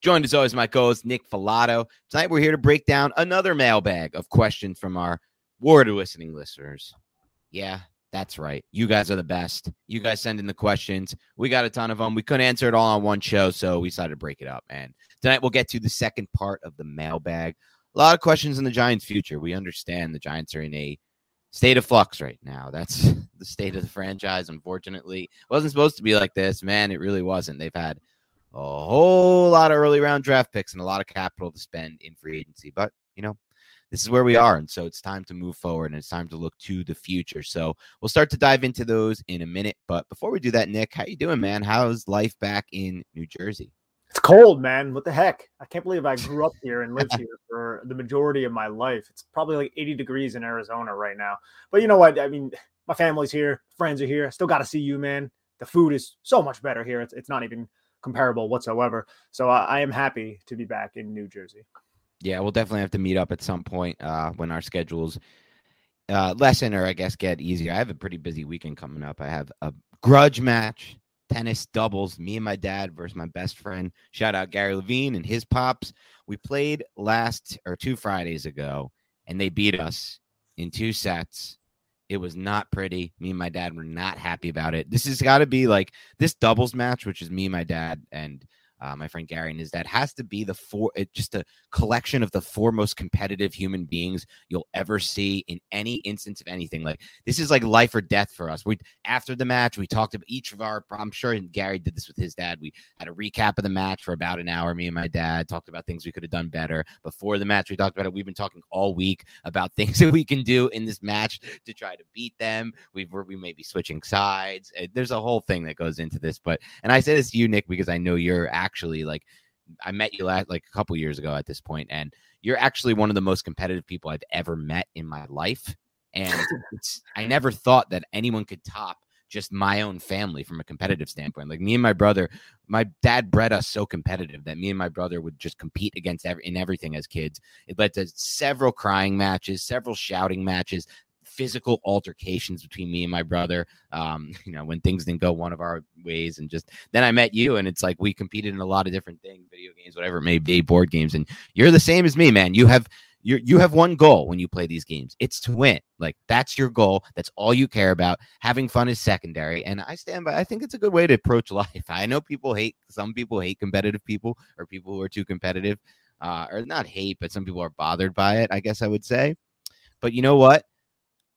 Joined as always, my co-host Nick Falato. Tonight we're here to break down another mailbag of questions from our ward listening listeners. Yeah, that's right. You guys are the best. You guys send in the questions. We got a ton of them. We couldn't answer it all on one show, so we decided to break it up. And tonight we'll get to the second part of the mailbag. A lot of questions in the Giants' future. We understand the Giants are in a state of flux right now. That's the state of the franchise. Unfortunately, it wasn't supposed to be like this, man. It really wasn't. They've had a whole lot of early round draft picks and a lot of capital to spend in free agency. But, you know, this is where we are. And so it's time to move forward and it's time to look to the future. So we'll start to dive into those in a minute. But before we do that, Nick, how you doing, man? How's life back in New Jersey? It's cold, man. What the heck? I can't believe I grew up here and lived here for the majority of my life. It's probably like 80 degrees in Arizona right now. But you know what? I mean, my family's here, friends are here. I still got to see you, man. The food is so much better here. It's, it's not even comparable whatsoever. So I am happy to be back in New Jersey. Yeah, we'll definitely have to meet up at some point uh, when our schedules uh, lessen or I guess get easier. I have a pretty busy weekend coming up. I have a grudge match, tennis doubles, me and my dad versus my best friend. Shout out Gary Levine and his pops. We played last or two Fridays ago, and they beat us in two sets it was not pretty. Me and my dad were not happy about it. This has got to be like this doubles match, which is me, my dad, and uh, my friend Gary and his dad has to be the four, it, just a collection of the four most competitive human beings you'll ever see in any instance of anything. Like this is like life or death for us. We after the match, we talked about each of our. I'm sure Gary did this with his dad. We had a recap of the match for about an hour. Me and my dad talked about things we could have done better before the match. We talked about it. We've been talking all week about things that we can do in this match to try to beat them. We've we may be switching sides. There's a whole thing that goes into this. But and I say this to you, Nick, because I know you're actually like I met you last like a couple years ago at this point, and you're actually one of the most competitive people I've ever met in my life. And it's I never thought that anyone could top just my own family from a competitive standpoint. Like me and my brother, my dad bred us so competitive that me and my brother would just compete against every in everything as kids. It led to several crying matches, several shouting matches, physical altercations between me and my brother. Um, you know, when things didn't go one of our ways, and just then I met you, and it's like we competed in a lot of different things, video games, whatever it may be, board games, and you're the same as me, man. You have you you have one goal when you play these games. It's to win. Like that's your goal. That's all you care about. Having fun is secondary. And I stand by I think it's a good way to approach life. I know people hate some people hate competitive people or people who are too competitive. Uh, or not hate, but some people are bothered by it, I guess I would say. But you know what?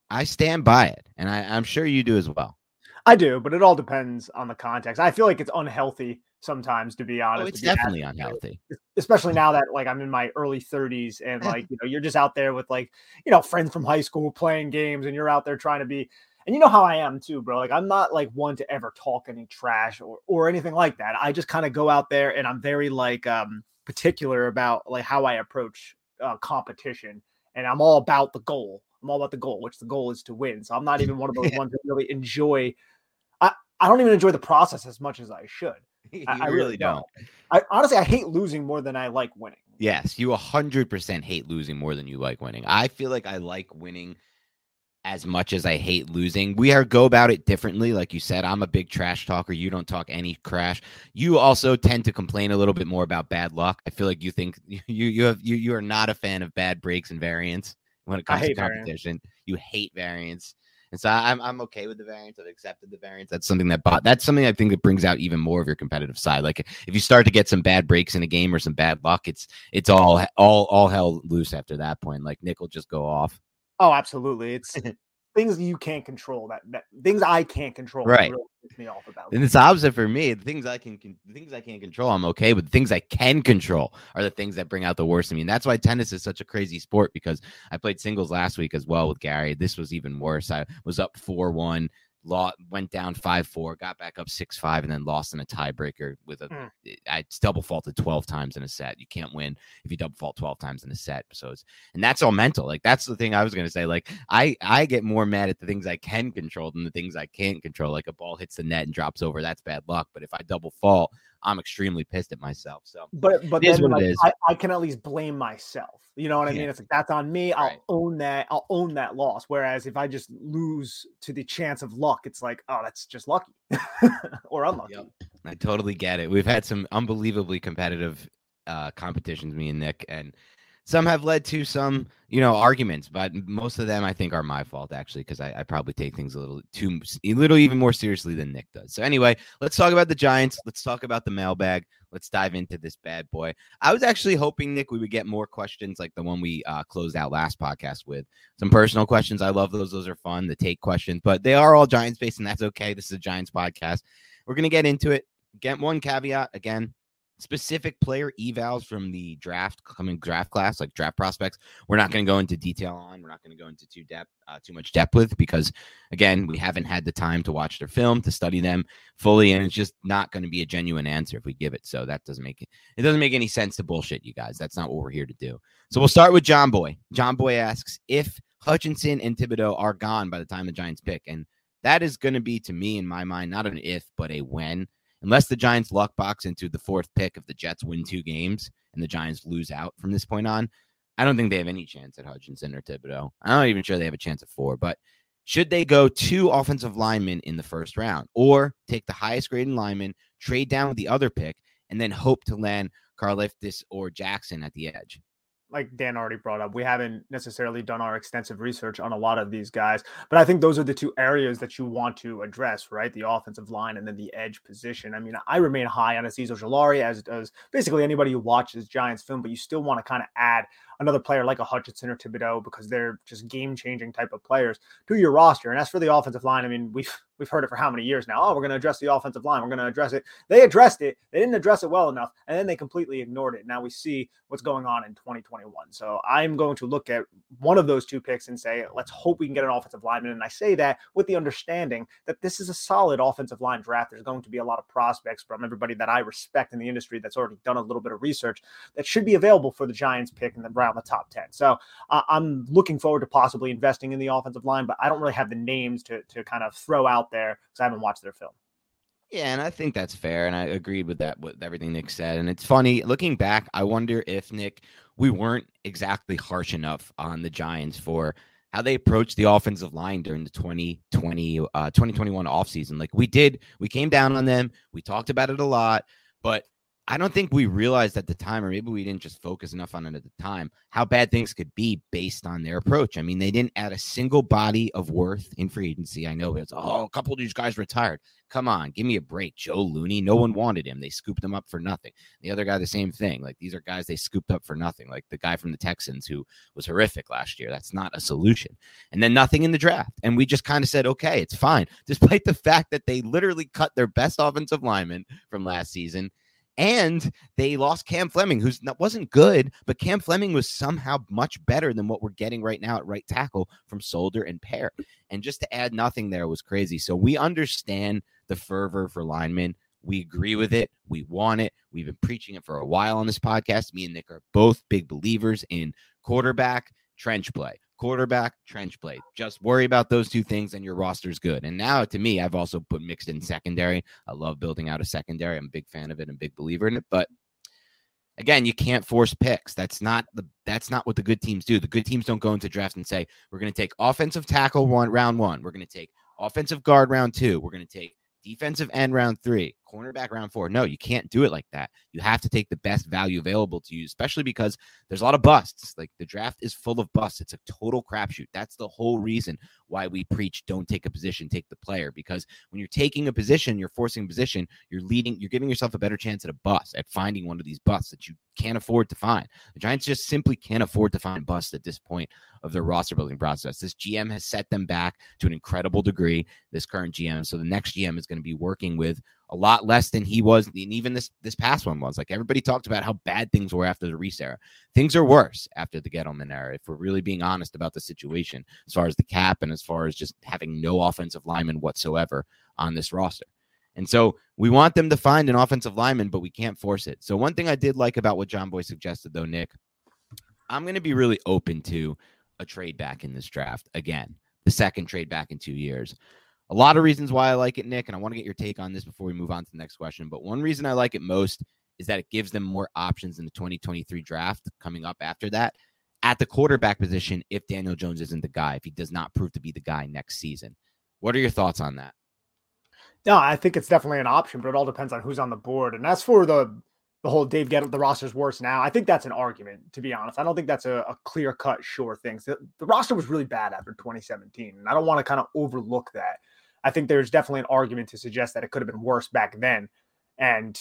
I stand by it, and I, I'm sure you do as well. I do, but it all depends on the context. I feel like it's unhealthy sometimes, to be oh, honest. Oh, it's definitely unhealthy, especially now that like I'm in my early 30s and like you know you're just out there with like you know friends from high school playing games, and you're out there trying to be and you know how I am too, bro. Like I'm not like one to ever talk any trash or or anything like that. I just kind of go out there and I'm very like um particular about like how I approach uh, competition, and I'm all about the goal. I'm all about the goal, which the goal is to win. So I'm not even one of those ones that really enjoy. I I don't even enjoy the process as much as I should. I, I really don't. I honestly I hate losing more than I like winning. Yes, you 100% hate losing more than you like winning. I feel like I like winning as much as I hate losing. We are go about it differently. Like you said, I'm a big trash talker. You don't talk any crash. You also tend to complain a little bit more about bad luck. I feel like you think you you have you you are not a fan of bad breaks and variance when it comes to variance. competition. You hate variance. And so I'm I'm okay with the variance. I've accepted the variance. That's something that bought that's something I think that brings out even more of your competitive side. Like if you start to get some bad breaks in a game or some bad luck, it's it's all all all hell loose after that point. Like Nick will just go off. Oh, absolutely. It's things you can't control that, that things I can't control. Right. Really me off about. And it's opposite for me. The things I can, the things I can't control, I'm okay. But the things I can control are the things that bring out the worst in me. And that's why tennis is such a crazy sport because I played singles last week as well with Gary. This was even worse. I was up four one, law went down five four, got back up six five, and then lost in a tiebreaker with a. Mm. I double faulted twelve times in a set. You can't win if you double fault twelve times in a set. So it's and that's all mental. Like that's the thing I was gonna say. Like I I get more mad at the things I can control than the things I can't control. Like a ball hits the net and drops over, that's bad luck. But if I double fault, I'm extremely pissed at myself. So but but then what like, is. I, I can at least blame myself. You know what I mean? It's like that's on me. I'll Right. own that. I'll own that loss. Whereas if I just lose to the chance of luck, it's like, oh, that's just lucky or unlucky. Yep. I totally get it. We've had some unbelievably competitive uh, competitions, me and Nick, and some have led to some, you know, arguments. But most of them, I think, are my fault actually, because I, I probably take things a little too, a little even more seriously than Nick does. So anyway, let's talk about the Giants. Let's talk about the mailbag. Let's dive into this bad boy. I was actually hoping Nick we would get more questions like the one we uh, closed out last podcast with. Some personal questions. I love those. Those are fun. The take questions, but they are all Giants based, and that's okay. This is a Giants podcast. We're gonna get into it. Get one caveat again. Specific player evals from the draft coming draft class, like draft prospects. We're not going to go into detail on. We're not going to go into too depth, uh, too much depth with because, again, we haven't had the time to watch their film to study them fully, and it's just not going to be a genuine answer if we give it. So that doesn't make it. It doesn't make any sense to bullshit you guys. That's not what we're here to do. So we'll start with John Boy. John Boy asks if Hutchinson and Thibodeaux are gone by the time the Giants pick, and that is going to be to me in my mind not an if but a when unless the giants luck box into the fourth pick if the jets win two games and the giants lose out from this point on i don't think they have any chance at hutchinson or thibodeaux i'm not even sure they have a chance at four but should they go two offensive linemen in the first round or take the highest graded lineman trade down with the other pick and then hope to land Karlaftis or Jackson at the edge. Like Dan already brought up, we haven't necessarily done our extensive research on a lot of these guys, but I think those are the two areas that you want to address, right? The offensive line and then the edge position. I mean, I remain high on Azeez Ojulari, as does basically anybody who watches Giants film, but you still want to kind of add another player like a Hutchinson or Thibodeaux because they're just game changing type of players to your roster. And as for the offensive line, I mean, we've we've heard it for how many years now? Oh, we're going to address the offensive line. We're going to address it. They addressed it. They didn't address it well enough, and then they completely ignored it. Now we see what's going on in 2021. So I'm going to look at one of those two picks and say, let's hope we can get an offensive lineman. And I say that with the understanding that this is a solid offensive line draft. There's going to be a lot of prospects from everybody that I respect in the industry that's already done a little bit of research that should be available for the Giants pick and the around the top 10. So uh, I'm looking forward to possibly investing in the offensive line, but I don't really have the names to, to kind of throw out there because I haven't watched their film. Yeah, and I think that's fair, and I agreed with that with everything Nick said. And it's funny looking back. I wonder if Nick, we weren't exactly harsh enough on the Giants for how they approached the offensive line during the 2020 uh 2021 offseason. Like we did, we came down on them. We talked about it a lot, but I don't think we realized at the time, or maybe we didn't just focus enough on it at the time, how bad things could be based on their approach. I mean, they didn't add a single body of worth in free agency. I know it's oh, a couple of these guys retired. Come on, give me a break. Joe Looney, no one wanted him. They scooped him up for nothing. The other guy, the same thing. Like these are guys they scooped up for nothing. Like the guy from the Texans who was horrific last year. That's not a solution. And then nothing in the draft. And we just kind of said, okay, it's fine, despite the fact that they literally cut their best offensive lineman from last season And they lost Cam Fleming, who's not, wasn't good, but Cam Fleming was somehow much better than what we're getting right now at right tackle from Solder and Peart. And just to add nothing there was crazy. So we understand the fervor for linemen. We agree with it. We want it. We've been preaching it for a while on this podcast. Me and Nick are both big believers in quarterback trench play quarterback, trench play. Just worry about those two things and your roster's good. And now to me, I've also put mixed in secondary. I love building out a secondary. I'm a big fan of it and big believer in it. But again, you can't force picks. That's not the that's not what the good teams do. The good teams don't go into draft and say, we're going to take offensive tackle one round one. We're going to take offensive guard round two. We're going to take defensive end round three, cornerback round four. No, you can't do it like that. You have to take the best value available to you, especially because there's a lot of busts. Like the draft is full of busts. It's a total crapshoot. That's the whole reason why we preach don't take a position, take the player. Because when you're taking a position, you're forcing a position, you're leading, you're giving yourself a better chance at a bust, at finding one of these busts that you can't afford to find. The Giants just simply can't afford to find busts at this point of their roster building process. This GM has set them back to an incredible degree, this current GM. So the next GM is going to be working with a lot less than he was, and even this this past one was. Like everybody talked about how bad things were after the Reese era. Things are worse after the Gettleman era, if we're really being honest about the situation, as far as the cap and as far as just having no offensive lineman whatsoever on this roster. And so we want them to find an offensive lineman, but we can't force it. So one thing I did like about what John Boy suggested, though, Nick, I'm going to be really open to a trade back in this draft again, the second trade back in two years. A lot of reasons why I like it, Nick, and I want to get your take on this before we move on to the next question. But one reason I like it most is that it gives them more options in the 2023 draft coming up after that at the quarterback position if Daniel Jones isn't the guy, if he does not prove to be the guy next season. What are your thoughts on that? No, I think it's definitely an option, but it all depends on who's on the board. And as for the the whole Dave get the roster's worse now, I think that's an argument, to be honest. I don't think that's a, a clear cut, sure thing. The, the roster was really bad after 2017, and I don't want to kind of overlook that. I think there's definitely an argument to suggest that it could have been worse back then. And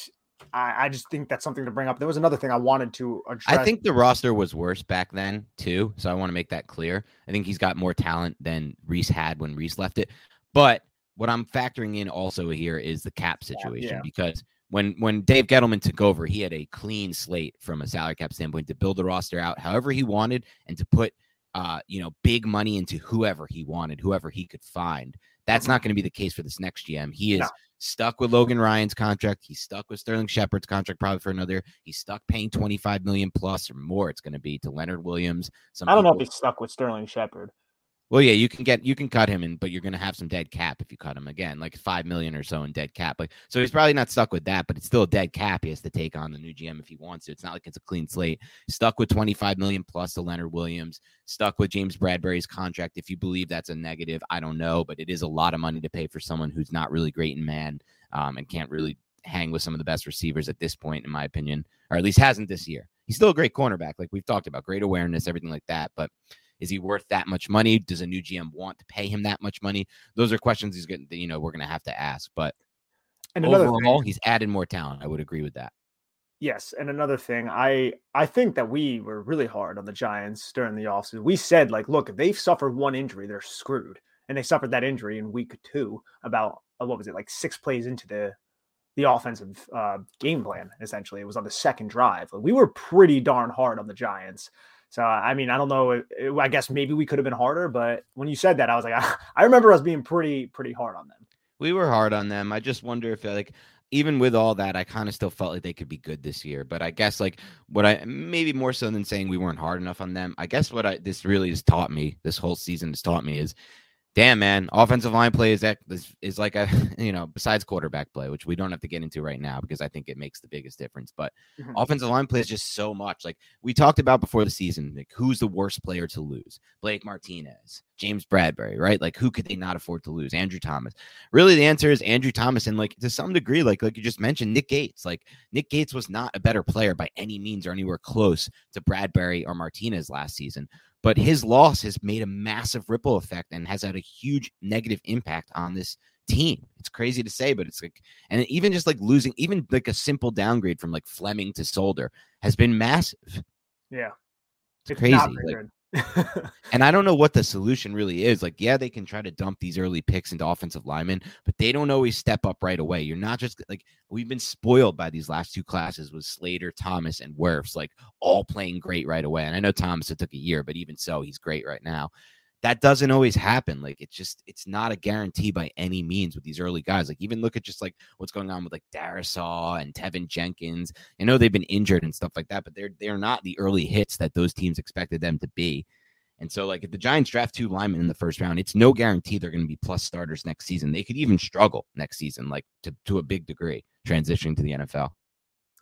I, I, just think that's something to bring up. There was another thing I wanted to address. I think the roster was worse back then too. So I want to make that clear. I think he's got more talent than Reese had when Reese left it. But what I'm factoring in also here is the cap situation yeah, yeah. because when when Dave Gettleman took over, he had a clean slate from a salary cap standpoint to build the roster out however he wanted and to put uh, you know, big money into whoever he wanted, whoever he could find. That's mm-hmm. not going to be the case for this next GM. He is no. stuck with Logan Ryan's contract. He's stuck with Sterling Shepard's contract probably for another. He's stuck paying 25 million plus or more. It's going to be to Leonard Williams. Some I don't people, know if he's stuck with Sterling Shepard. Well, yeah, you can get you can cut him, and but you're to have some dead cap if you cut him again, like five million or so in dead cap. Like, so he's probably not stuck with that, but it's still a dead cap. He has to take on the new GM if he wants to. It's not like it's a clean slate. Stuck with 25 million plus to Leonard Williams. Stuck with James Bradberry's contract. If you believe that's a negative, I don't know, but it is a lot of money to pay for someone who's not really great in man um, and can't really hang with some of the best receivers at this point, in my opinion, or at least hasn't this year. He's still a great cornerback, like we've talked about, great awareness, everything like that, but is he worth that much money? Does a new GM want to pay him that much money? Those are questions he's getting. You know, we're going to have to ask. But and overall, thing, he's added more talent. I would agree with that. Yes, and another thing, I I think that we were really hard on the Giants during the offseason. We said like, look, if they've suffered one injury, they're screwed, and they suffered that injury in week two. About uh, what was it like six plays into the the offensive uh, game plan. Essentially, it was on the second drive. We were pretty darn hard on the Giants. So I mean, I don't know. I guess maybe we could have been harder, but when you said that, I was like, I, I remember us being pretty pretty hard on them. We were hard on them. I just wonder if like even with all that, I kind of still felt like they could be good this year. But I guess like what I maybe more so than saying we weren't hard enough on them. I guess what I this really has taught me this whole season has taught me is damn man offensive line play is, is is like a you know besides quarterback play which we don't have to get into right now because i think it makes the biggest difference but mm-hmm. offensive line play is just so much like we talked about before the season like who's the worst player to lose? Blake martinez james bradberry right? Like who could they not afford to lose? Andrew thomas. Really the answer is andrew thomas and like to some degree like like you just mentioned nick gates. Like nick gates was not a better player by any means or anywhere close to bradberry or martinez last season but his loss has made a massive ripple effect and has had a huge negative impact on this team. It's crazy to say, but it's like, and even just like losing, even like a simple downgrade from like Fleming to Solder has been massive. Yeah, it's, it's crazy. Like, and I don't know what the solution really is. Like, yeah, they can try to dump these early picks into offensive linemen, but they don't always step up right away. You're not just like we've been spoiled by these last two classes with Slater, Thomas, and Wirfs, like all playing great right away. And I know Thomas it took a year, but even so, he's great right now. That doesn't always happen. Like it's just it's not a guarantee by any means with these early guys. Like even look at just like what's going on with like Darrisaw and Teven Jenkins. I know they've been injured and stuff like that, but they're they're not the early hits that those teams expected them to be. And so, like, if the Giants draft two linemen in the first round, it's no guarantee they're going to be plus starters next season. They could even struggle next season, like to, to a big degree, transitioning to the NFL.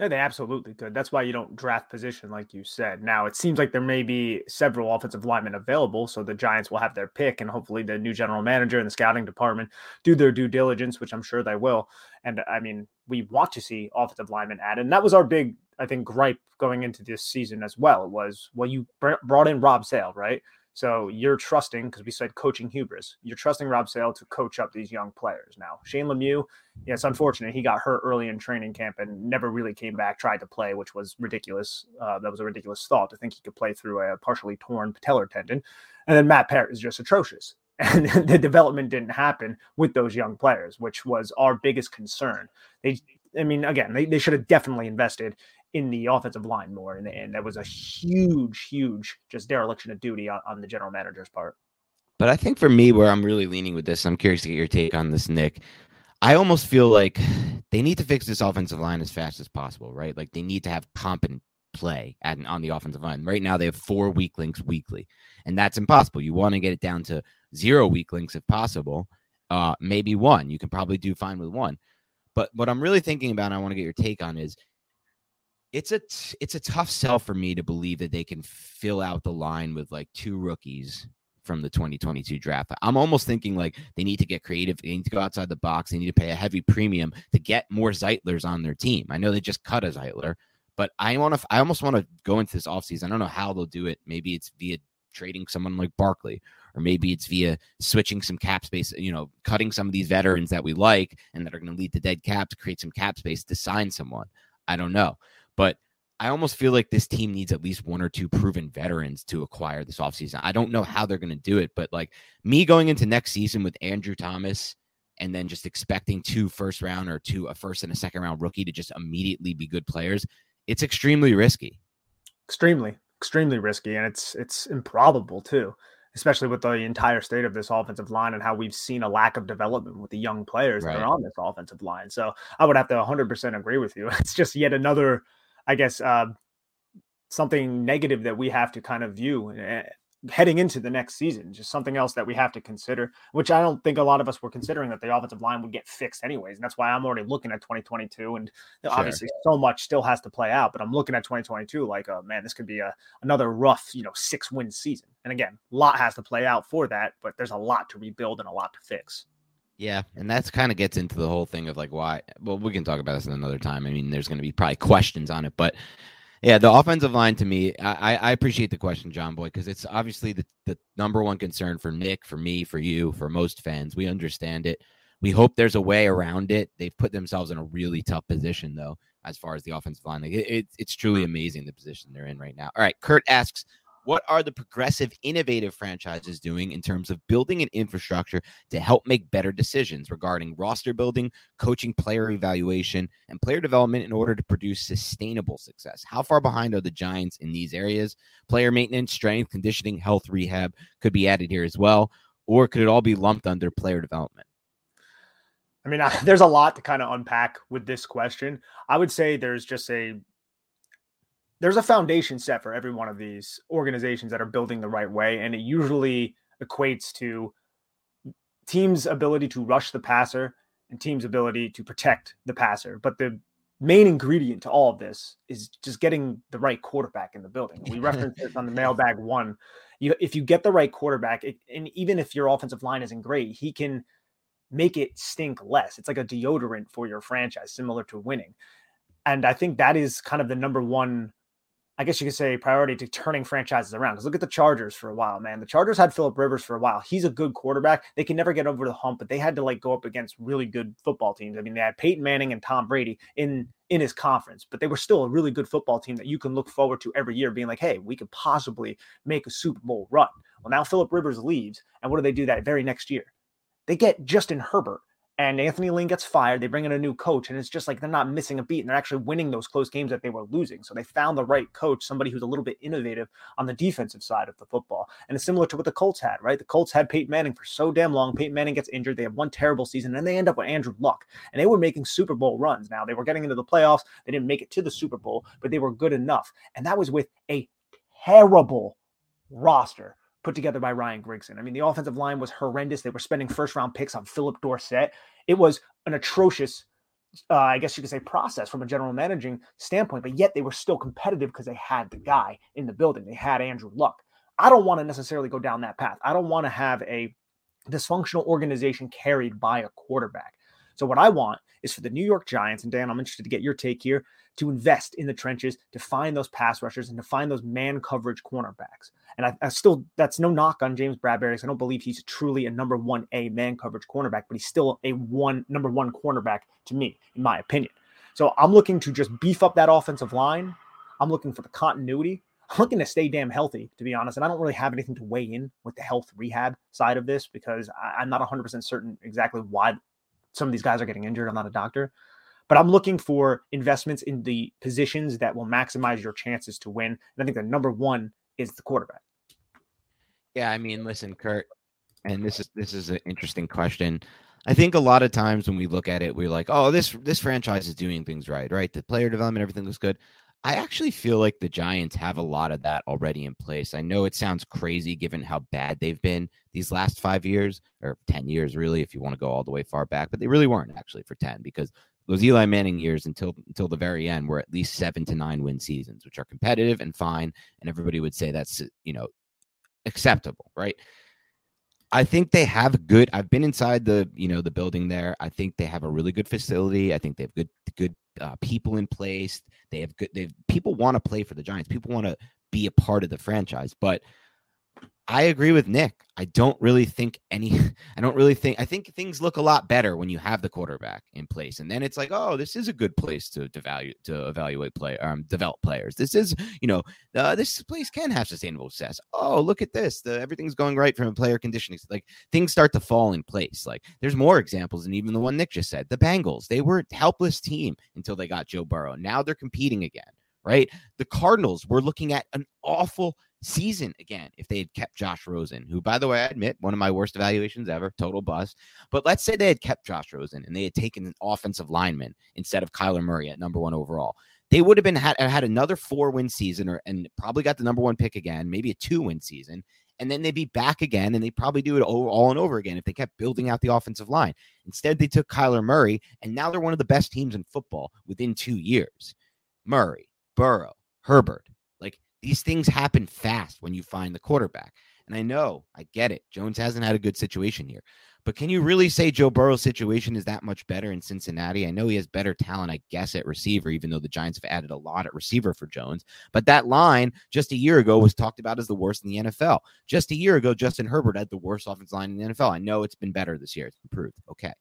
Yeah, they absolutely could. That's why you don't draft position, like you said. Now, it seems like there may be several offensive linemen available, so the Giants will have their pick, and hopefully the new general manager and the scouting department do their due diligence, which I'm sure they will. And I mean, we want to see offensive linemen added, and that was our big I think, gripe going into this season as well It was, well, you brought in Rob Sale, right? So you're trusting, because we said coaching hubris, you're trusting Rob Sale to coach up these young players. Now, Shane Lemieux, yeah, it's unfortunate. He got hurt early in training camp and never really came back, tried to play, which was ridiculous. Uh, that was a ridiculous thought to think he could play through a partially torn patellar tendon. And then Matt Peart is just atrocious. And the development didn't happen with those young players, which was our biggest concern. They, I mean, again, they, they should have definitely invested in the offensive line more. And, and that was a huge, huge just dereliction of duty on, on the general manager's part. But I think for me, where I'm really leaning with this, I'm curious to get your take on this, Nick. I almost feel like they need to fix this offensive line as fast as possible, right? Like they need to have competent play at, on the offensive line. Right now, they have four weak links weekly, and that's impossible. You want to get it down to zero weak links if possible. Uh, maybe one. You can probably do fine with one. But what I'm really thinking about, and I want to get your take on is it's a t- it's a tough sell for me to believe that they can fill out the line with like two rookies from the 2022 draft. I'm almost thinking like they need to get creative. They need to go outside the box. They need to pay a heavy premium to get more Zeitlers on their team. I know they just cut a Zeitler, but I want to. I almost want to go into this offseason. I don't know how they'll do it. Maybe it's via trading someone like Barkley, or maybe it's via switching some cap space. You know, cutting some of these veterans that we like and that are going to lead to dead cap to create some cap space to sign someone. I don't know. But I almost feel like this team needs at least one or two proven veterans to acquire this offseason. I don't know how they're going to do it, but like me going into next season with Andrew Thomas and then just expecting two first round or two, a first and a second round rookie to just immediately be good players, it's extremely risky. Extremely, extremely risky. And it's, it's improbable too, especially with the entire state of this offensive line and how we've seen a lack of development with the young players right. that are on this offensive line. So I would have to 100% agree with you. It's just yet another I guess, uh, something negative that we have to kind of view uh, heading into the next season. Just something else that we have to consider, which I don't think a lot of us were considering that the offensive line would get fixed anyways. And that's why I'm already looking at 2022. And sure. obviously, so much still has to play out. But I'm looking at 2022 like, oh man, this could be a another rough, you know, six win season. And again, a lot has to play out for that, but there's a lot to rebuild and a lot to fix. Yeah, and that's kind of gets into the whole thing of like why. Well, we can talk about this in another time. I mean, there's going to be probably questions on it, but yeah, the offensive line to me, I, I appreciate the question, John Boy, because it's obviously the, the number one concern for Nick, for me, for you, for most fans. We understand it. We hope there's a way around it. They've put themselves in a really tough position, though, as far as the offensive line. Like it, it, it's truly amazing the position they're in right now. All right, Kurt asks, what are the progressive, innovative franchises doing in terms of building an infrastructure to help make better decisions regarding roster building, coaching player evaluation, and player development in order to produce sustainable success? How far behind are the Giants in these areas? Player maintenance, strength, conditioning, health rehab could be added here as well. Or could it all be lumped under player development? I mean, I, there's a lot to kind of unpack with this question. I would say there's just a there's a foundation set for every one of these organizations that are building the right way. And it usually equates to teams' ability to rush the passer and teams' ability to protect the passer. But the main ingredient to all of this is just getting the right quarterback in the building. We referenced this on the mailbag one. You, if you get the right quarterback, it, and even if your offensive line isn't great, he can make it stink less. It's like a deodorant for your franchise, similar to winning. And I think that is kind of the number one I guess you could say priority to turning franchises around. Because look at the Chargers for a while, man. The Chargers had Philip Rivers for a while. He's a good quarterback. They can never get over the hump, but they had to like go up against really good football teams. I mean, they had Peyton Manning and Tom Brady in in his conference, but they were still a really good football team that you can look forward to every year, being like, hey, we could possibly make a Super Bowl run. Well, now Philip Rivers leaves, and what do they do that very next year? They get Justin Herbert, and Anthony Lynn gets fired. They bring in a new coach, and it's just like they're not missing a beat, and they're actually winning those close games that they were losing. So they found the right coach, somebody who's a little bit innovative on the defensive side of the football. And it's similar to what the Colts had, right? The Colts had Peyton Manning for so damn long. Peyton Manning gets injured. They have one terrible season, and they end up with Andrew Luck. And they were making Super Bowl runs. Now they were getting into the playoffs. They didn't make it to the Super Bowl, but they were good enough. And that was with a terrible roster put together by Ryan Grigson. I mean, the offensive line was horrendous. They were spending first round picks on Phillip Dorsett. It was an atrocious, uh, I guess you could say, process from a general managing standpoint, but yet they were still competitive because they had the guy in the building. They had Andrew Luck. I don't want to necessarily go down that path. I don't want to have a dysfunctional organization carried by a quarterback. So, what I want is for the New York Giants, and Dan, I'm interested to get your take here, to invest in the trenches, to find those pass rushers, and to find those man coverage cornerbacks. And I, I still, that's no knock on James Bradberry. I don't believe he's truly a number one A man coverage cornerback, but he's still a one number one cornerback to me, in my opinion. So I'm looking to just beef up that offensive line. I'm looking for the continuity. I'm looking to stay damn healthy, to be honest. And I don't really have anything to weigh in with the health rehab side of this because I, I'm not 100% certain exactly why some of these guys are getting injured. I'm not a doctor, but I'm looking for investments in the positions that will maximize your chances to win. And I think the number one is the quarterback. Yeah, I mean, listen, Kurt, and this is this is an interesting question. I think a lot of times when we look at it, we're like, "Oh, this this franchise is doing things right, right? The player development, everything looks good." I actually feel like the Giants have a lot of that already in place. I know it sounds crazy given how bad they've been these last five years or 10 years, really, if you want to go all the way far back, but they really weren't actually for 10 because those Eli Manning years until until the very end were at least seven to nine win seasons, which are competitive and fine. And everybody would say that's, you know, acceptable, right? I think they have good. I've been inside the you know the building there. I think they have a really good facility. I think they have good good uh, people in place. They have good. They people want to play for the Giants. People want to be a part of the franchise. But I agree with Nick. I don't really think any, I don't really think, I think things look a lot better when you have the quarterback in place. And then it's like, oh, this is a good place to, to to evaluate play, um, develop players. This is, you know, uh, this place can have sustainable success. Oh, look at this. The, everything's going right from a player conditioning. Like things start to fall in place. Like there's more examples than even the one Nick just said. The Bengals, they were a helpless team until they got Joe Burrow. Now they're competing again right? The Cardinals were looking at an awful season again if they had kept Josh Rosen, who, by the way, I admit one of my worst evaluations ever, total bust. But let's say they had kept Josh Rosen and they had taken an offensive lineman instead of Kyler Murray at number one overall. They would have been had, had another four win season or and probably got the number one pick again, maybe a two win season. And then they'd be back again and they probably do it all, all and over again if they kept building out the offensive line. Instead, they took Kyler Murray, and now they're one of the best teams in football within two years. Murray, Burrow, Herbert, these things happen fast when you find the quarterback. And I know, I get it. Jones hasn't had a good situation here. But can you really say Joe Burrow's situation is that much better in Cincinnati? I know he has better talent, I guess, at receiver, even though the Giants have added a lot at receiver for Jones. But that line just a year ago was talked about as the worst in the NFL. Just a year ago, Justin Herbert had the worst offensive line in the NFL. I know it's been better this year, it's improved. Okay.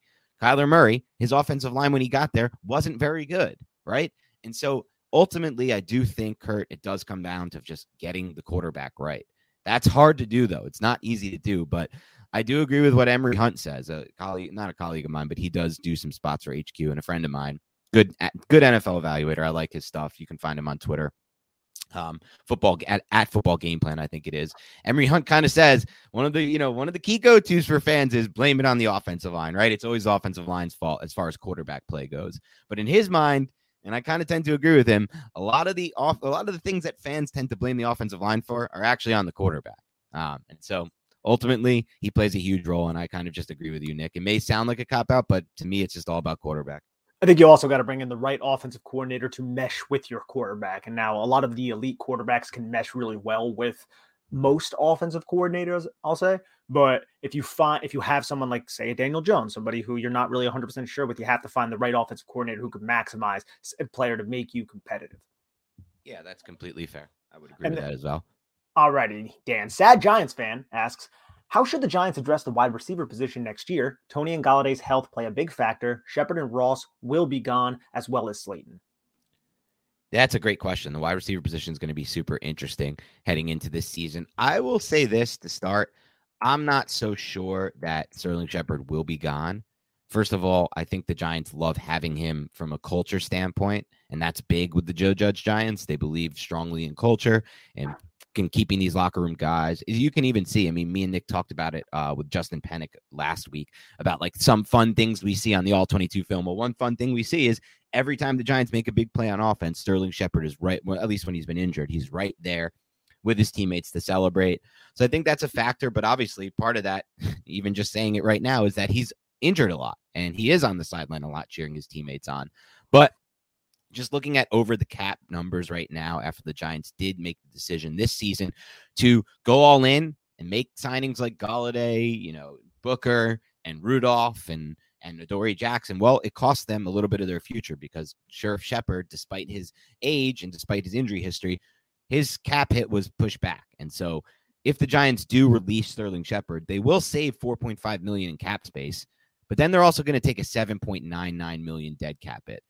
Kyler Murray, his offensive line when he got there wasn't very good, right? And so ultimately, I do think, Kurt, it does come down to just getting the quarterback right. That's hard to do, though. It's not easy to do, but I do agree with what Emory Hunt says. A colleague, not a colleague of mine, but he does do some spots for HQ and a friend of mine. Good, good NFL evaluator. I like his stuff. You can find him on Twitter. Um, football at, at football game plan, I think it is. Emory Hunt kind of says one of the you know one of the key go tos for fans is blame it on the offensive line, right? It's always offensive line's fault as far as quarterback play goes. But in his mind, and I kind of tend to agree with him. A lot of the off, a lot of the things that fans tend to blame the offensive line for are actually on the quarterback. Um, and so ultimately, he plays a huge role. And I kind of just agree with you, Nick. It may sound like a cop out, but to me, it's just all about quarterback. I think you also got to bring in the right offensive coordinator to mesh with your quarterback. And now a lot of the elite quarterbacks can mesh really well with most offensive coordinators, I'll say. But if you find if you have someone like say a Daniel Jones, somebody who you're not really 100% sure with, you have to find the right offensive coordinator who could maximize a player to make you competitive. Yeah, that's completely fair. I would agree and with then, that as well. Alrighty, Dan. Sad Giants fan asks, how should the Giants address the wide receiver position next year? Toney and Golladay's health play a big factor. Shepard and Ross will be gone, as well as Slayton. That's a great question. The wide receiver position is going to be super interesting heading into this season. I will say this to start. I'm not so sure that Sterling Shepard will be gone. First of all, I think the Giants love having him from a culture standpoint, and that's big with the Joe Judge Giants. They believe strongly in culture and can keeping these locker room guys. You can even see. I mean, me and Nick talked about it uh, with Justin Penik last week about like some fun things we see on the All 22 film. Well, one fun thing we see is every time the Giants make a big play on offense, Sterling Shepard is right. Well, at least when he's been injured, he's right there with his teammates to celebrate. So I think that's a factor. But obviously, part of that, even just saying it right now, is that he's injured a lot and he is on the sideline a lot cheering his teammates on. But just looking at over the cap numbers right now after the Giants did make the decision this season to go all in and make signings like Golladay, you know, Booker and Rudolph and and Adoree Jackson. Well, it cost them a little bit of their future because Sheriff Shepard, despite his age and despite his injury history, his cap hit was pushed back. And so if the Giants do release Sterling Shepard, they will save 4.5 million in cap space, but then they're also going to take a 7.99 million dead cap hit.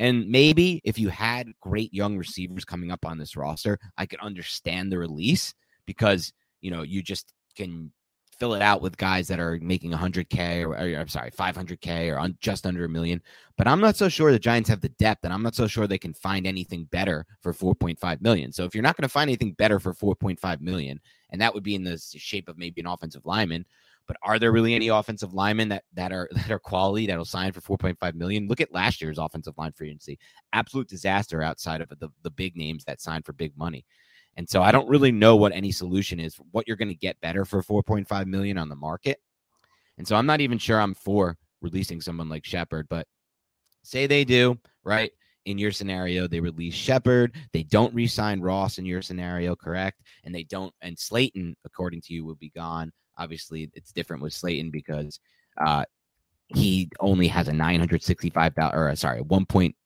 And maybe if you had great young receivers coming up on this roster, I could understand the release because, you know, you just can fill it out with guys that are making 100K or, or I'm sorry, 500K or un, just under a million. But I'm not so sure the Giants have the depth, and I'm not so sure they can find anything better for 4.5 million. So if you're not going to find anything better for 4.5 million, and that would be in the shape of maybe an offensive lineman, but are there really any offensive linemen that that are that are quality that'll sign for 4.5 million? Look at last year's offensive line free agency. Absolute disaster outside of the, the big names that signed for big money. And so I don't really know what any solution is, what you're going to get better for 4.5 million on the market. And so I'm not even sure I'm for releasing someone like Shepard, but say they do, right? In your scenario, they release Shepard, they don't re-sign Ross in your scenario, correct? And they don't, and Slayton, according to you, will be gone. Obviously, it's different with Slayton because uh, he only has a nine hundred sixty-five or uh, sorry, one point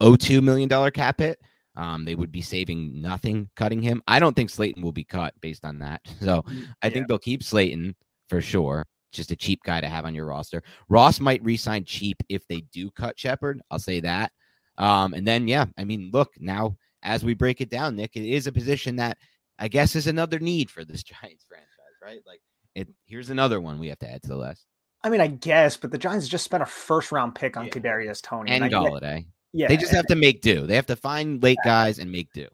oh two million dollar cap hit. Um, they would be saving nothing cutting him. I don't think Slayton will be cut based on that. So mm, I yeah. think they'll keep Slayton for sure. Just a cheap guy to have on your roster. Ross might resign cheap if they do cut Shepard. I'll say that. Um, and then yeah, I mean, look now as we break it down, Nick, it is a position that I guess is another need for this Giants franchise, right? Like it here's another one we have to add to the list. I mean, I guess, but the Giants just spent a first round pick on yeah. Kadarius Toney and, and Golladay. Yeah, they just have to make do. They have to find late guys and make do.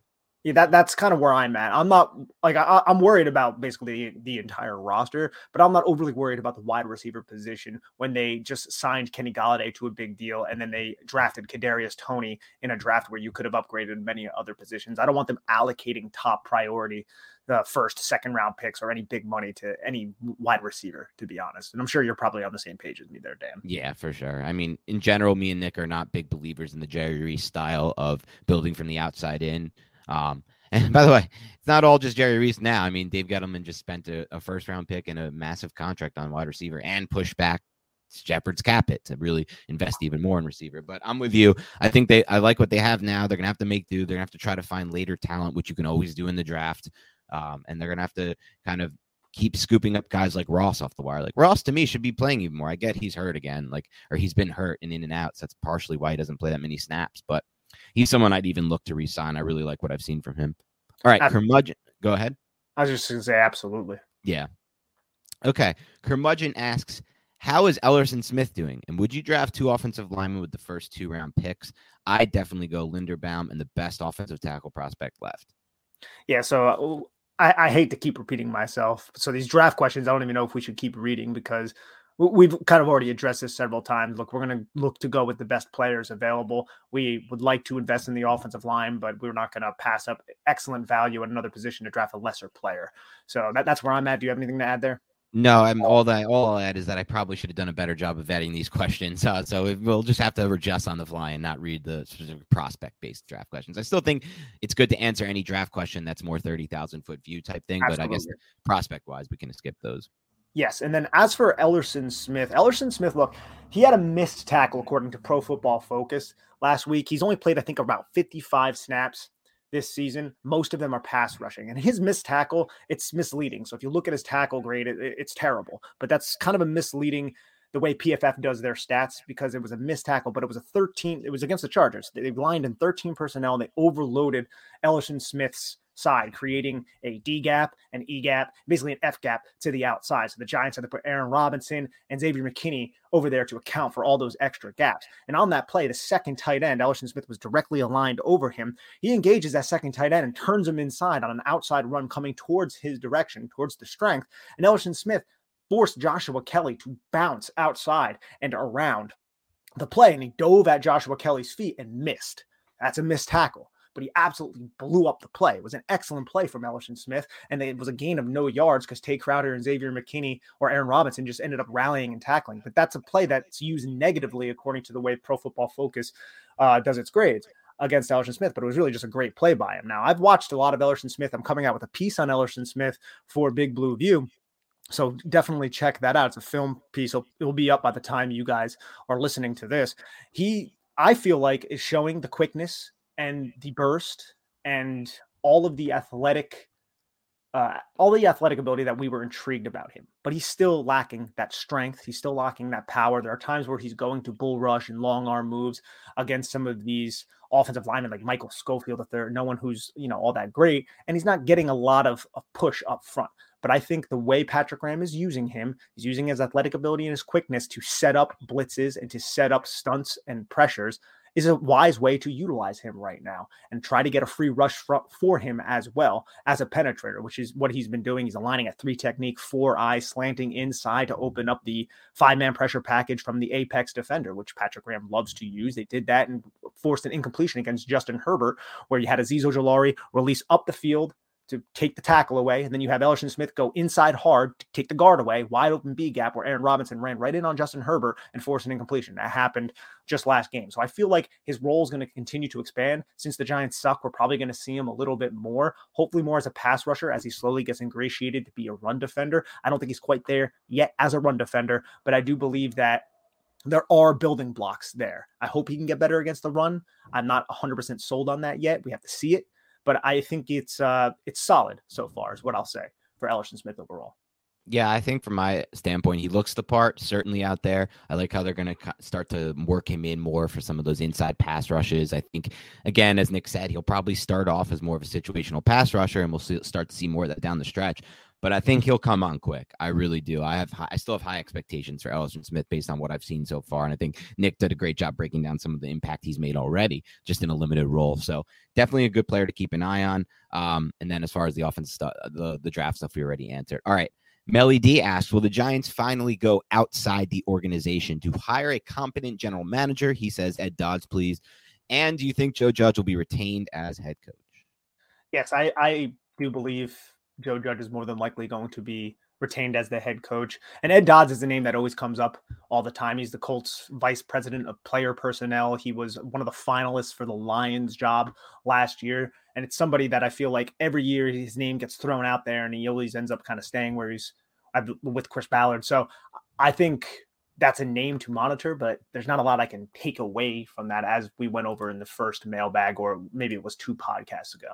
Yeah, that that's kind of where I'm at. I'm not like I, am worried about basically the, the, entire roster, but I'm not overly worried about the wide receiver position when they just signed Kenny Golladay to a big deal and then they drafted Kadarius Toney in a draft where you could have upgraded many other positions. I don't want them allocating top priority the first, second round picks or any big money to any wide receiver, to be honest. And I'm sure you're probably on the same page as me there, Dan. Yeah, for sure. I mean, in general, me and Nick are not big believers in the Jerry Reese style of building from the outside in. Um, and by the way, it's not all just Jerry Reese now. I mean, Dave Gettleman just spent a, a first round pick and a massive contract on wide receiver and pushed back Shepard's cap it to really invest even more in receiver. But I'm with you. I think they I like what they have now. They're gonna have to make do. They're gonna have to try to find later talent, which you can always do in the draft. Um, and they're going to have to kind of keep scooping up guys like Ross off the wire. Like Ross to me should be playing even more. I get he's hurt again, like or he's been hurt and in and out. So that's partially why he doesn't play that many snaps. But he's someone I'd even look to resign. I really like what I've seen from him. All right, Curmudgeon, go ahead. I was just gonna say absolutely. Yeah. Okay. Curmudgeon asks, how is Elerson Smith doing? And would you draft two offensive linemen with the first two round picks? I'd definitely go Linderbaum and the best offensive tackle prospect left. Yeah, so uh, I, I, hate to keep repeating myself. So these draft questions, I don't even know if we should keep reading because we've kind of already addressed this several times. Look, we're going to look to go with the best players available. We would like to invest in the offensive line, but we're not going to pass up excellent value at another position to draft a lesser player. So that, that's where I'm at. Do you have anything to add there? No, I'm all that. All I'll add is that I probably should have done a better job of vetting these questions. Uh, so we'll just have to adjust on the fly and not read the specific prospect-based draft questions. I still think it's good to answer any draft question that's more thirty thousand foot view type thing. Absolutely. But I guess prospect-wise, we can skip those. Yes, and then as for Elerson Smith, Elerson Smith, look, he had a missed tackle according to Pro Football Focus last week. He's only played, I think, about fifty-five snaps this season, most of them are pass rushing. And his missed tackle, it's misleading. So if you look at his tackle grade, it, it's terrible. But that's kind of a misleading the way PFF does their stats because it was a missed tackle, but it was a 13. It was against the Chargers. They lined in 13 personnel. And they overloaded Elerson Smith's side, creating a D gap, an E gap, basically an F gap to the outside. So the Giants had to put Aaron Robinson and Xavier McKinney over there to account for all those extra gaps. And on that play, the second tight end, Elerson Smith was directly aligned over him. He engages that second tight end and turns him inside on an outside run coming towards his direction, towards the strength. And Elerson Smith forced Joshua Kelley to bounce outside and around the play, and he dove at Joshua Kelley's feet and missed. That's a missed tackle, but he absolutely blew up the play. It was an excellent play from Elerson Smith, and it was a gain of no yards because Tae Crowder and Xavier McKinney or Aaron Robinson just ended up rallying and tackling. But that's a play that's used negatively according to the way Pro Football Focus uh, does its grades against Elerson Smith, but it was really just a great play by him. Now, I've watched a lot of Elerson Smith. I'm coming out with a piece on Elerson Smith for Big Blue View. So definitely check that out. It's a film piece. It'll, it'll be up by the time you guys are listening to this. He, I feel like, is showing the quickness and the burst and all of the athletic uh, all the athletic ability that we were intrigued about him, but he's still lacking that strength. He's still lacking that power. There are times where he's going to bull rush and long arm moves against some of these offensive linemen like Michael Schofield, if they're no one who's you know all that great, and he's not getting a lot of, of push up front. But I think the way Patrick Graham is using him, he's using his athletic ability and his quickness to set up blitzes and to set up stunts and pressures is a wise way to utilize him right now and try to get a free rush for, for him as well as a penetrator, which is what he's been doing. He's aligning a three technique, four eye slanting inside to open up the five man pressure package from the apex defender, which Patrick Graham loves to use. They did that and forced an incompletion against Justin Herbert, where you had Azeez Ojulari release up the field to take the tackle away. And then you have Elerson Smith go inside hard to take the guard away, wide open B gap where Aaron Robinson ran right in on Justin Herbert and forced an incompletion. That happened just last game. So I feel like his role is going to continue to expand. Since the Giants suck, we're probably going to see him a little bit more, hopefully more as a pass rusher as he slowly gets ingratiated to be a run defender. I don't think he's quite there yet as a run defender, but I do believe that there are building blocks there. I hope he can get better against the run. I'm not 100% sold on that yet. We have to see it but I think it's uh, it's solid so far, is what I'll say for Elerson Smith overall. Yeah, I think from my standpoint, he looks the part certainly out there. I like how they're going to start to work him in more for some of those inside pass rushes. I think, again, as Nick said, he'll probably start off as more of a situational pass rusher, and we'll see, start to see more of that down the stretch but I think he'll come on quick. I really do. I have high, I still have high expectations for Elerson Smith based on what I've seen so far, and I think Nick did a great job breaking down some of the impact he's made already, just in a limited role. So definitely a good player to keep an eye on. Um, and then as far as the offense stuff, the the draft stuff, we already answered. All right. Melly D asks, will the Giants finally go outside the organization to hire a competent general manager? He says, Ed Dodds, please. And do you think Joe Judge will be retained as head coach? Yes, I, I do believe Joe Judge is more than likely going to be retained as the head coach. And Ed Dodds is a name that always comes up all the time. He's the Colts vice president of player personnel. He was one of the finalists for the Lions job last year. And it's somebody that I feel like every year his name gets thrown out there and he always ends up kind of staying where he's with Chris Ballard. So I think that's a name to monitor, but there's not a lot I can take away from that as we went over in the first mailbag, or maybe it was two podcasts ago.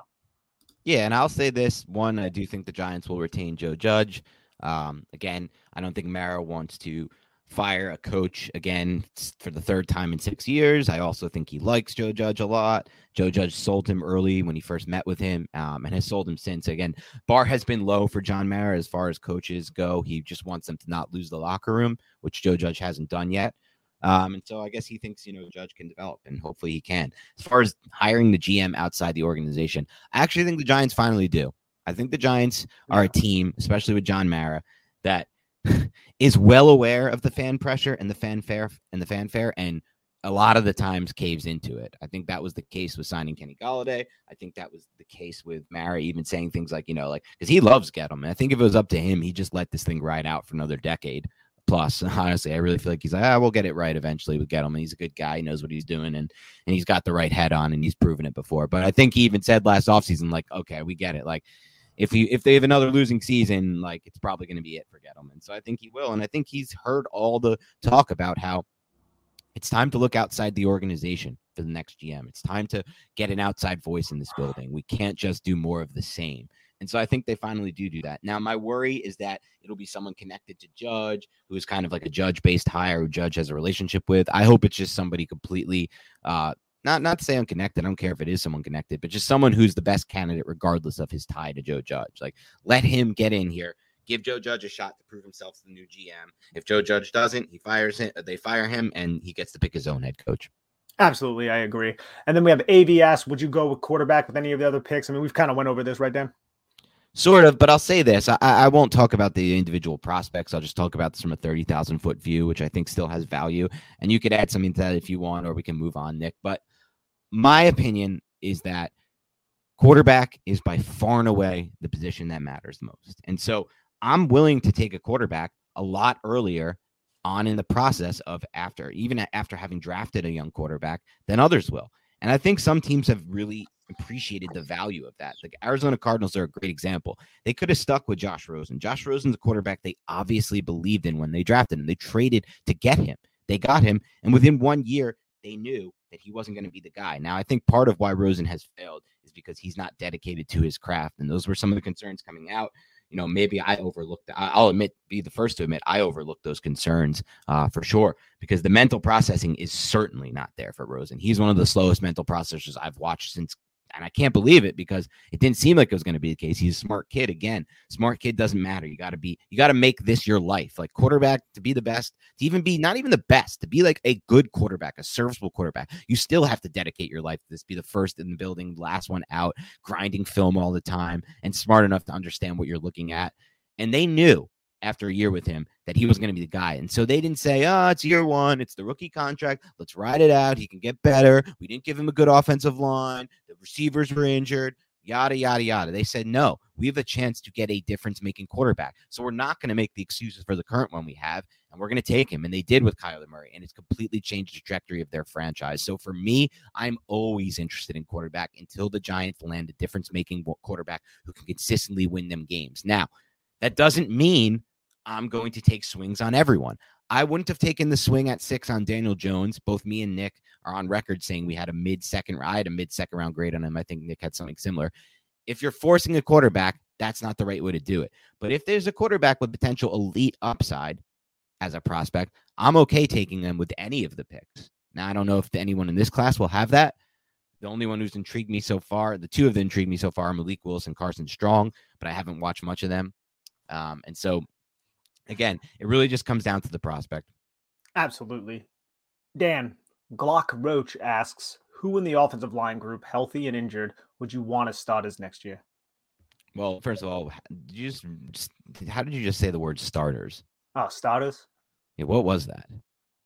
Yeah, and I'll say this one: I do think the Giants will retain Joe Judge. Um, again, I don't think Mara wants to fire a coach again for the third time in six years. I also think he likes Joe Judge a lot. Joe Judge sold him early when he first met with him um, and has sold him since. Again, bar has been low for John Mara as far as coaches go. He just wants them to not lose the locker room, which Joe Judge hasn't done yet. Um, and so I guess he thinks, you know, Judge can develop and hopefully he can. As far as hiring the GM outside the organization, I actually think the Giants finally do. I think the Giants are a team, especially with John Mara, that is well aware of the fan pressure and the fanfare and the fanfare and a lot of the times caves into it. I think that was the case with signing Kenny Golladay. I think that was the case with Mara even saying things like, you know, like because he loves Gettleman. I think if it was up to him, he just let this thing ride out for another decade plus. Honestly, I really feel like he's like, ah, we'll get it right eventually with Gettleman. He's a good guy. He knows what he's doing and and he's got the right head on and he's proven it before. But I think he even said last offseason, like, okay, we get it. Like if he if they have another losing season, like it's probably going to be it for Gettleman. So I think he will. And I think he's heard all the talk about how it's time to look outside the organization. for the next GM. It's time to get an outside voice in this building. We can't just do more of the same. And so I think they finally do do that. Now, my worry is that it'll be someone connected to Judge, who is kind of like a judge based hire who Judge has a relationship with. I hope it's just somebody completely, uh, not not to say unconnected. I don't care if it is someone connected, but just someone who's the best candidate regardless of his tie to Joe Judge. Like, let him get in here. Give Joe Judge a shot to prove himself to the new GM. If Joe Judge doesn't, he fires him. They fire him, and he gets to pick his own head coach. Absolutely, I agree. And then we have AVS. Would you go with quarterback with any of the other picks? I mean, we've kind of went over this, right, Dan? Sort of, but I'll say this: I, I won't talk about the individual prospects. I'll just talk about this from a thirty thousand foot view, which I think still has value. And you could add something to that if you want, or we can move on, Nick. But my opinion is that quarterback is by far and away the position that matters most. And so I'm willing to take a quarterback a lot earlier on in the process of after, even after having drafted a young quarterback, than others will. And I think some teams have really appreciated the value of that. The Arizona Cardinals are a great example. They could have stuck with Josh Rosen. Josh Rosen's a quarterback they obviously believed in when they drafted him. They traded to get him. They got him, and within one year, they knew that he wasn't going to be the guy. Now, I think part of why Rosen has failed is because he's not dedicated to his craft, and those were some of the concerns coming out you know, maybe I overlooked. I'll admit, be the first to admit, I overlooked those concerns uh, for sure because the mental processing is certainly not there for Rosen. He's one of the slowest mental processors I've watched since and I can't believe it because it didn't seem like it was going to be the case. He's a smart kid. Again, smart kid doesn't matter. You got to be, you got to make this your life. Like quarterback to be the best, to even be not even the best, to be like a good quarterback, a serviceable quarterback. You still have to dedicate your life to this, be the first in the building, last one out, grinding film all the time, and smart enough to understand what you're looking at. And they knew after a year with him that he was going to be the guy. And so they didn't say, oh, it's year one. It's the rookie contract. Let's ride it out. He can get better. We didn't give him a good offensive line. The receivers were injured, yada, yada, yada. They said, no, we have a chance to get a difference making quarterback. So we're not going to make the excuses for the current one we have, and we're going to take him. And they did with Kyler Murray, and it's completely changed the trajectory of their franchise. So for me, I'm always interested in quarterback until the Giants land a difference making quarterback who can consistently win them games. Now, that doesn't mean I'm going to take swings on everyone. I wouldn't have taken the swing at six on Daniel Jones. Both me and Nick are on record saying we had a mid second. Had a mid second round grade on him. I think Nick had something similar. If you're forcing a quarterback, that's not the right way to do it. But if there's a quarterback with potential elite upside as a prospect, I'm okay taking them with any of the picks. Now, I don't know if anyone in this class will have that. The only one who's intrigued me so far, the two of them intrigued me so far, are Malik Willis and Carson Strong, but I haven't watched much of them. Um, and so again, it really just comes down to the prospect. Absolutely. Dan, Glock Roach asks, who in the offensive line group, healthy and injured, would you want to start as next year? Well, first of all, did you just, just how did you just say the word starters? Oh, starters. Yeah, what was that?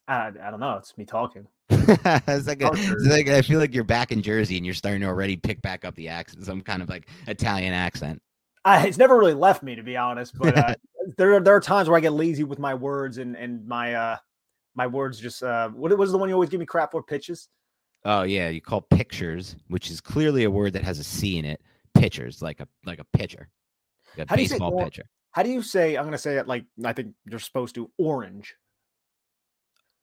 I, I don't know. It's me talking. it's, like a, it's like I feel like you're back in Jersey and you're starting to already pick back up the accent, some kind of like Italian accent. I, it's never really left me to be honest, but uh, there are there are times where I get lazy with my words and and my uh my words just uh what was the one you always give me crap for pitches? Oh yeah, you call pictures, which is clearly a word that has a C in it. Pitchers, like a like a pitcher, like a how baseball do you say, pitcher. How do you say? I'm going to say it like I think you're supposed to. Orange.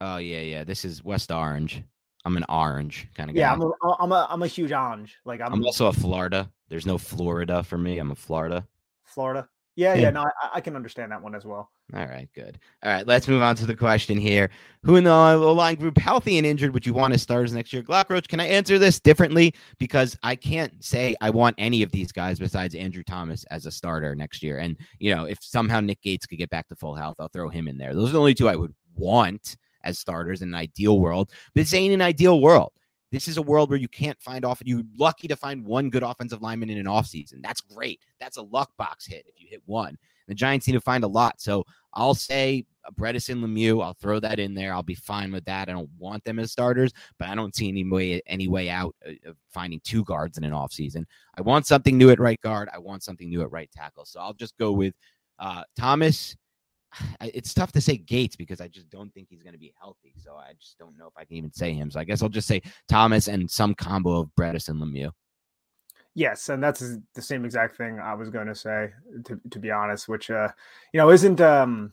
Oh yeah, yeah. This is West Orange. I'm an orange kind of guy. Yeah, I'm a, I'm a I'm a huge orange. Like I'm. I'm also a Florida. There's no Florida for me. I'm a Florida. Florida. Yeah, yeah, no, I, I, can understand that one as well. All right, good. All right, let's move on to the question here. Who in the line group, healthy and injured, would you want to start as starters next year? Glockroach, can I answer this differently? Because I can't say I want any of these guys besides Andrew Thomas as a starter next year. And, you know, if somehow Nick Gates could get back to full health, I'll throw him in there. Those are the only two I would want as starters in an ideal world. But this ain't an ideal world. This is a world where you can't find off. You're lucky to find one good offensive lineman in an offseason. That's great. That's a luck box hit if you hit one. The Giants need to find a lot. So I'll say Bredeson Lemieux. I'll throw that in there. I'll be fine with that. I don't want them as starters, but I don't see any way any way out of finding two guards in an offseason. I want something new at right guard. I want something new at right tackle. So I'll just go with uh, Thomas it's tough to say Gates because I just don't think he's going to be healthy. So I just don't know if I can even say him. So I guess I'll just say Thomas and some combo of Bredeson and Lemieux. Yes, and that's the same exact thing I was going to say. To, to be honest, which uh, you know isn't um,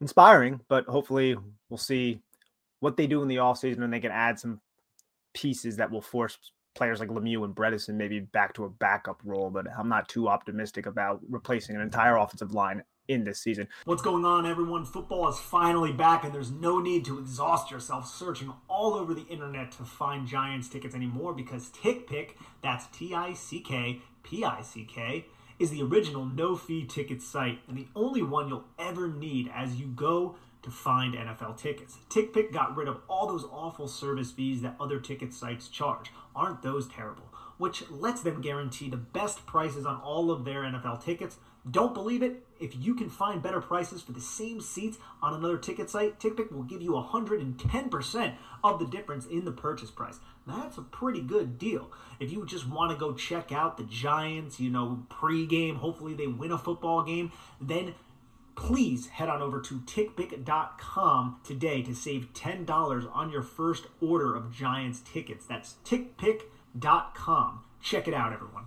inspiring, but hopefully we'll see what they do in the offseason and they can add some pieces that will force players like Lemieux and Bredeson maybe back to a backup role, but I'm not too optimistic about replacing an entire offensive line in this season. What's going on, everyone? Football is finally back, and there's no need to exhaust yourself searching all over the internet to find Giants tickets anymore because TickPick, that's T I C K P I C K, is the original no fee ticket site and the only one you'll ever need as you go to find NFL tickets. TickPick got rid of all those awful service fees that other ticket sites charge. Aren't those terrible? Which lets them guarantee the best prices on all of their NFL tickets. Don't believe it? If you can find better prices for the same seats on another ticket site, TickPick will give you 110% of the difference in the purchase price. That's a pretty good deal. If you just want to go check out the Giants, you know, pregame, hopefully they win a football game, then please head on over to tickpick.com today to save $10 on your first order of Giants tickets. That's tickpick.com. Check it out, everyone.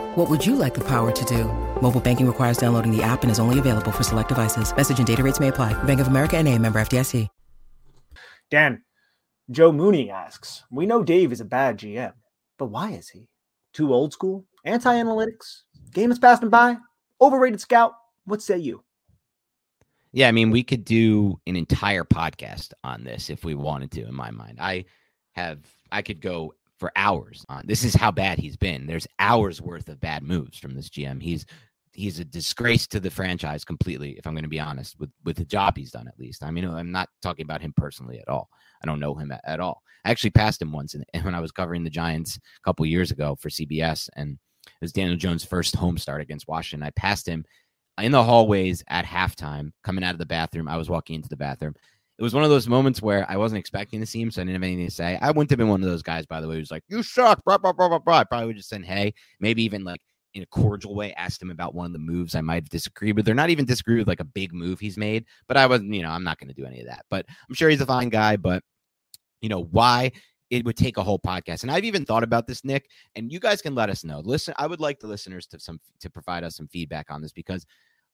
What would you like the power to do? Mobile banking requires downloading the app and is only available for select devices. Message and data rates may apply. Bank of America and a member FDIC. Dan, Joe Mooney asks, we know Dave is a bad GM, but why is he? Too old school? Anti-analytics? Game is passing by? Overrated scout? What say you? Yeah, I mean, we could do an entire podcast on this if we wanted to, in my mind. I have, I could go for hours on this is how bad he's been. There's hours worth of bad moves from this GM. He's he's a disgrace to the franchise completely, if I'm going to be honest, with with the job he's done at least. I mean, I'm not talking about him personally at all. I don't know him at, at all. I actually passed him once in, when I was covering the Giants a couple years ago for CBS, and it was Daniel Jones' first home start against Washington. I passed him in the hallways at halftime, coming out of the bathroom. I was walking into the bathroom, it was one of those moments where I wasn't expecting to see him, so I didn't have anything to say. I wouldn't have been one of those guys, by the way, who's like, "You suck," blah blah blah blah blah. I probably would just send, "Hey," maybe even like in a cordial way, asked him about one of the moves I might have disagreed with. They're not even disagree with like a big move he's made, but I wasn't, you know, I'm not going to do any of that. But I'm sure he's a fine guy. But you know why it would take a whole podcast. And I've even thought about this, Nick, and you guys can let us know. Listen, I would like the listeners to some to provide us some feedback on this because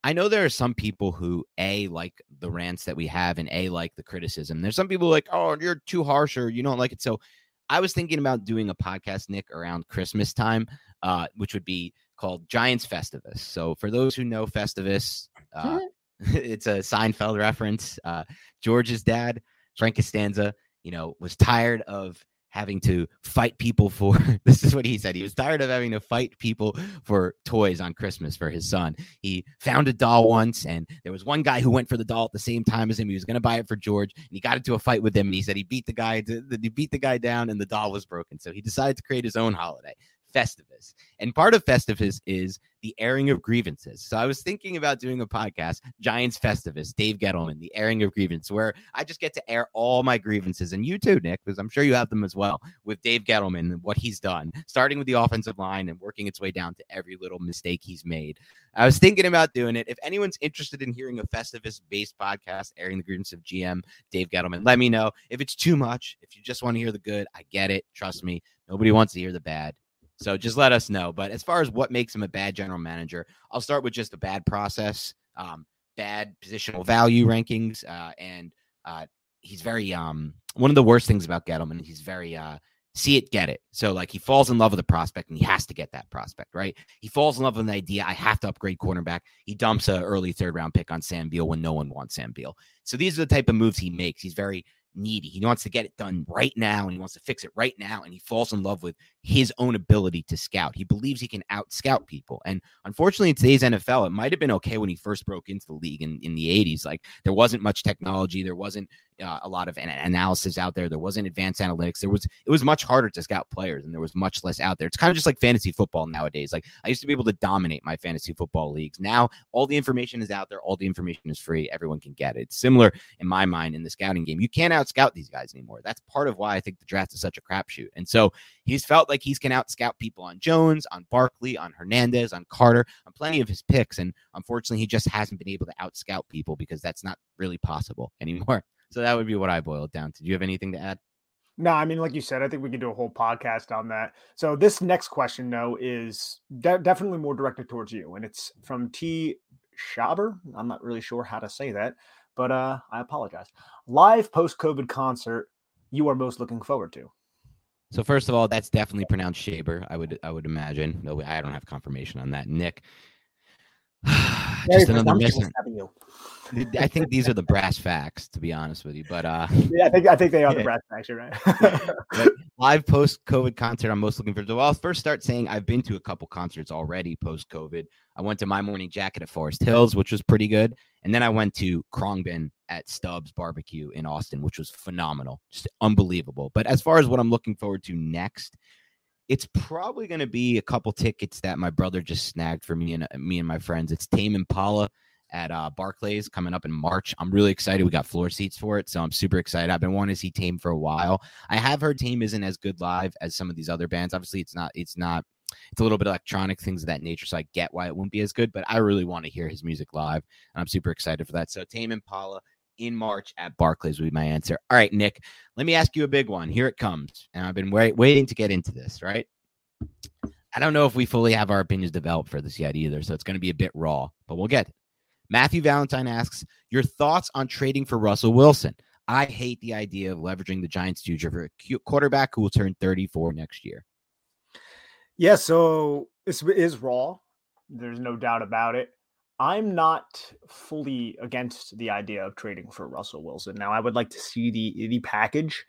I know there are some people who a like the rants that we have and a like the criticism. There's some people like, oh, you're too harsh or you don't like it. So I was thinking about doing a podcast, Nick, around Christmas time, uh, which would be called Giants Festivus. So for those who know Festivus, uh, it's a Seinfeld reference. Uh, George's dad, Frank Costanza, you know, was tired of having to fight people for this is what he said. He was tired of having to fight people for toys on Christmas for his son. He found a doll once, and there was one guy who went for the doll at the same time as him. He was going to buy it for George, and he got into a fight with him. And he said he beat the guy, he beat the guy down, and the doll was broken. So he decided to create his own holiday. Festivus. And part of Festivus is the airing of grievances. So I was thinking about doing a podcast, Giants Festivus, Dave Gettleman, the airing of grievances, where I just get to air all my grievances. And you too, Nick, because I'm sure you have them as well with Dave Gettleman and what he's done, starting with the offensive line and working its way down to every little mistake he's made. I was thinking about doing it. If anyone's interested in hearing a Festivus based podcast airing the grievances of GM Dave Gettleman, let me know. If it's too much, if you just want to hear the good, I get it. Trust me. Nobody wants to hear the bad. So just let us know. But as far as what makes him a bad general manager, I'll start with just a bad process, um, bad positional value rankings, uh, and uh, he's very um one of the worst things about Gettleman. He's very uh see it, get it. So like he falls in love with a prospect and he has to get that prospect, right? He falls in love with an idea. I have to upgrade cornerback. He dumps a early third round pick on Sam Beal when no one wants Sam Beal. So these are the type of moves he makes. He's very needy. He wants to get it done right now and he wants to fix it right now. And he falls in love with his own ability to scout. He believes he can out scout people. And unfortunately, in today's NFL, it might have been okay when he first broke into the league in, in the 80s. Like there wasn't much technology, there wasn't uh, a lot of an- analysis out there, there wasn't advanced analytics. There was, it was much harder to scout players and there was much less out there. It's kind of just like fantasy football nowadays. Like I used to be able to dominate my fantasy football leagues. Now all the information is out there, all the information is free. Everyone can get it. It's similar in my mind in the scouting game. You can't out scout these guys anymore. That's part of why I think the draft is such a crapshoot. And so he's felt like he's can out scout people on Jones, on Barkley, on Hernandez, on Carter, on plenty of his picks. And unfortunately, he just hasn't been able to out scout people because that's not really possible anymore. So that would be what I boiled down to. Do you have anything to add? No, I mean, like you said, I think we could do a whole podcast on that. So this next question, though, is de- definitely more directed towards you, and it's from T. Schaber. I'm not really sure how to say that, but uh, I apologize. Live post-COVID concert you are most looking forward to? So first of all, that's definitely pronounced Shaber. I would I would imagine. No, I don't have confirmation on that. Nick, just another missing. I think these are the brass facts, to be honest with you. But uh, yeah, I think I think they are yeah. the brass facts, right? live post COVID concert, I'm most looking for. Well, I'll first start saying I've been to a couple concerts already post COVID. I went to My Morning Jacket at Forest Hills, which was pretty good, and then I went to Khruangbin at Stubbs Barbecue in Austin, which was phenomenal, just unbelievable. But as far as what I'm looking forward to next, it's probably going to be a couple tickets that my brother just snagged for me and uh, me and my friends. It's Tame Impala at uh, Barclays coming up in March. I'm really excited. We got floor seats for it, so I'm super excited. I've been wanting to see Tame for a while. I have heard Tame isn't as good live as some of these other bands. Obviously, it's not. It's not. It's a little bit electronic things of that nature, so I get why it wouldn't be as good. But I really want to hear his music live, and I'm super excited for that. So Tame Impala in March at Barclays would be my answer. All right, Nick, let me ask you a big one. Here it comes, and I've been wait, waiting to get into this. Right. I don't know if we fully have our opinions developed for this yet either, so it's going to be a bit raw, but we'll get. Matthew Valentine asks, Your thoughts on trading for Russell Wilson? I hate the idea of leveraging the Giants' future for a quarterback who will turn 34 next year. Yeah, so this is raw. There's no doubt about it. I'm not fully against the idea of trading for Russell Wilson. Now, I would like to see the the package,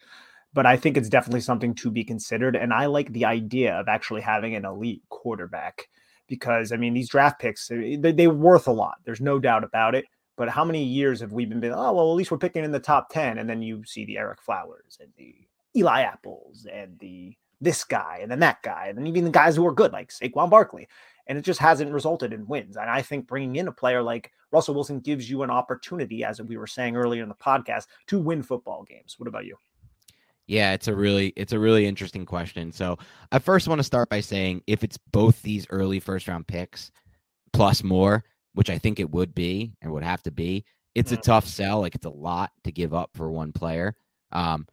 but I think it's definitely something to be considered. And I like the idea of actually having an elite quarterback because I mean these draft picks eh, they, they're worth a lot. There's no doubt about it. But how many years have we been been? Oh well, at least we're picking in the top ten, and then you see the Ereck Flowers and the Eli Apples and the this guy and then that guy, and then even the guys who are good like Saquon Barkley, and it just hasn't resulted in wins. And I think bringing in a player like Russell Wilson gives you an opportunity, as we were saying earlier in the podcast, to win football games. What about you? Yeah, it's a really it's a really interesting question. So I first want to start by saying if it's both these early first round picks plus more, which I think it would be and would have to be, it's a mm-hmm. tough sell. Like it's a lot to give up for one player. Um,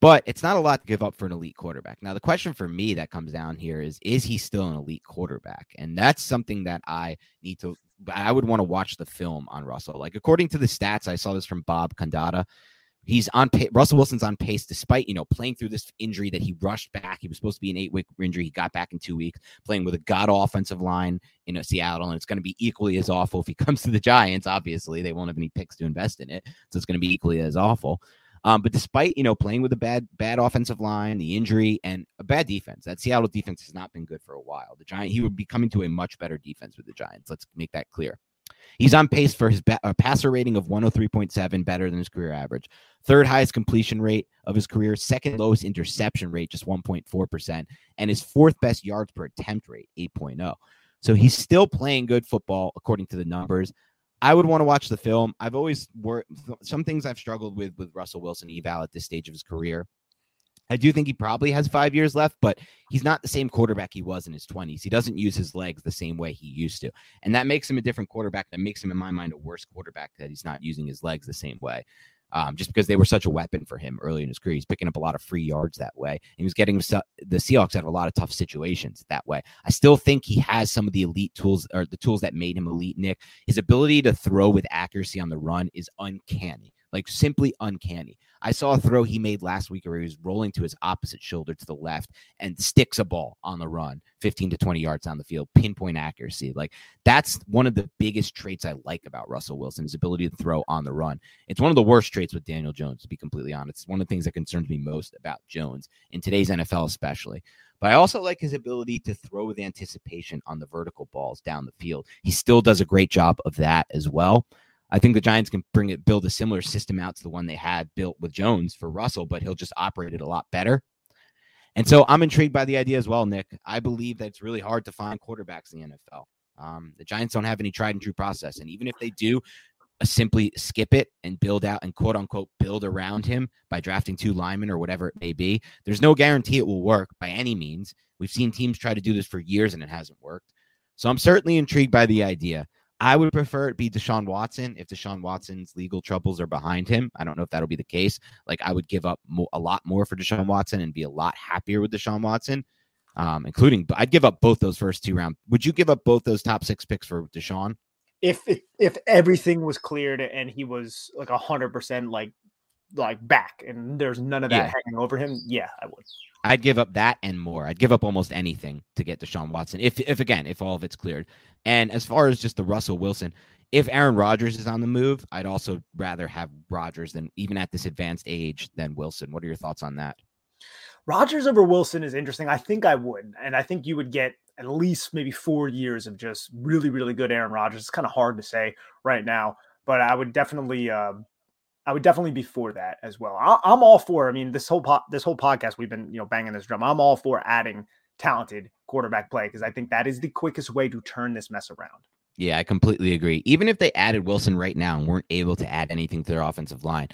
but it's not a lot to give up for an elite quarterback. Now, the question for me that comes down here is is he still an elite quarterback? And that's something that I need to I would want to watch the film on Russell. Like according to the stats, I saw this from Bob Condotta he's on pace. Russell Wilson's on pace despite, you know, playing through this injury that he rushed back. He was supposed to be an eight week injury. He got back in two weeks, playing with a god offensive line in Seattle. And it's going to be equally as awful if he comes to the Giants. Obviously, they won't have any picks to invest in it. So it's going to be equally as awful. Um, but despite you know playing with a bad bad offensive line, the injury, and a bad defense, that Seattle defense has not been good for a while. The Giant he would be coming to a much better defense with the Giants. Let's make that clear. He's on pace for his ba- uh, passer rating of 103.7, better than his career average. Third highest completion rate of his career, second lowest interception rate, just 1.4%, and his fourth best yards per attempt rate, 8.0. So he's still playing good football according to the numbers. I would want to watch the film. I've always worked some things I've struggled with with Russell Wilson eval at this stage of his career. I do think he probably has five years left, but he's not the same quarterback he was in his 20s. He doesn't use his legs the same way he used to. And that makes him a different quarterback. That makes him, in my mind, a worse quarterback that he's not using his legs the same way um, just because they were such a weapon for him early in his career. He's picking up a lot of free yards that way. He was getting the Seahawks out of a lot of tough situations that way. I still think he has some of the elite tools or the tools that made him elite, Nick. His ability to throw with accuracy on the run is uncanny like simply uncanny. I saw a throw he made last week where he was rolling to his opposite shoulder to the left and sticks a ball on the run 15 to 20 yards down the field, pinpoint accuracy. Like that's one of the biggest traits I like about Russell Wilson, his ability to throw on the run. It's one of the worst traits with Daniel Jones, to be completely honest. It's one of the things that concerns me most about Jones in today's NFL, especially. But I also like his ability to throw with anticipation on the vertical balls down the field. He still does a great job of that as well. I think the Giants can bring it, build a similar system out to the one they had built with Jones for Russell, but he'll just operate it a lot better. And so I'm intrigued by the idea as well, Nick. I believe that it's really hard to find quarterbacks in the NFL. Um, the Giants don't have any tried and true process. And even if they do, uh, simply skip it and build out and quote unquote build around him by drafting two linemen or whatever it may be. There's no guarantee it will work by any means. We've seen teams try to do this for years and it hasn't worked. So I'm certainly intrigued by the idea. I would prefer it be Deshaun Watson if Deshaun Watson's legal troubles are behind him. I don't know if that'll be the case. Like I would give up mo- a lot more for Deshaun Watson and be a lot happier with Deshaun Watson, um, including I'd give up both those first two rounds. Would you give up both those top six picks for Deshaun? If if, if everything was cleared and he was like hundred percent like like back and there's none of that yeah. hanging over him, yeah, I would. I'd give up that and more. I'd give up almost anything to get Deshaun Watson. If if again, if all of it's cleared. And as far as just the Russell Wilson, if Aaron Rodgers is on the move, I'd also rather have Rodgers than even at this advanced age than Wilson. What are your thoughts on that? Rodgers over Wilson is interesting. I think I would. And I think you would get at least maybe four years of just really, really good Aaron Rodgers. It's kind of hard to say right now, but I would definitely uh, I would definitely be for that as well. I, am all for. I mean, this whole po- this whole podcast we've been you know banging this drum. I'm all for adding talented quarterback play because I think that is the quickest way to turn this mess around. Yeah, I completely agree. Even if they added Wilson right now and weren't able to add anything to their offensive line,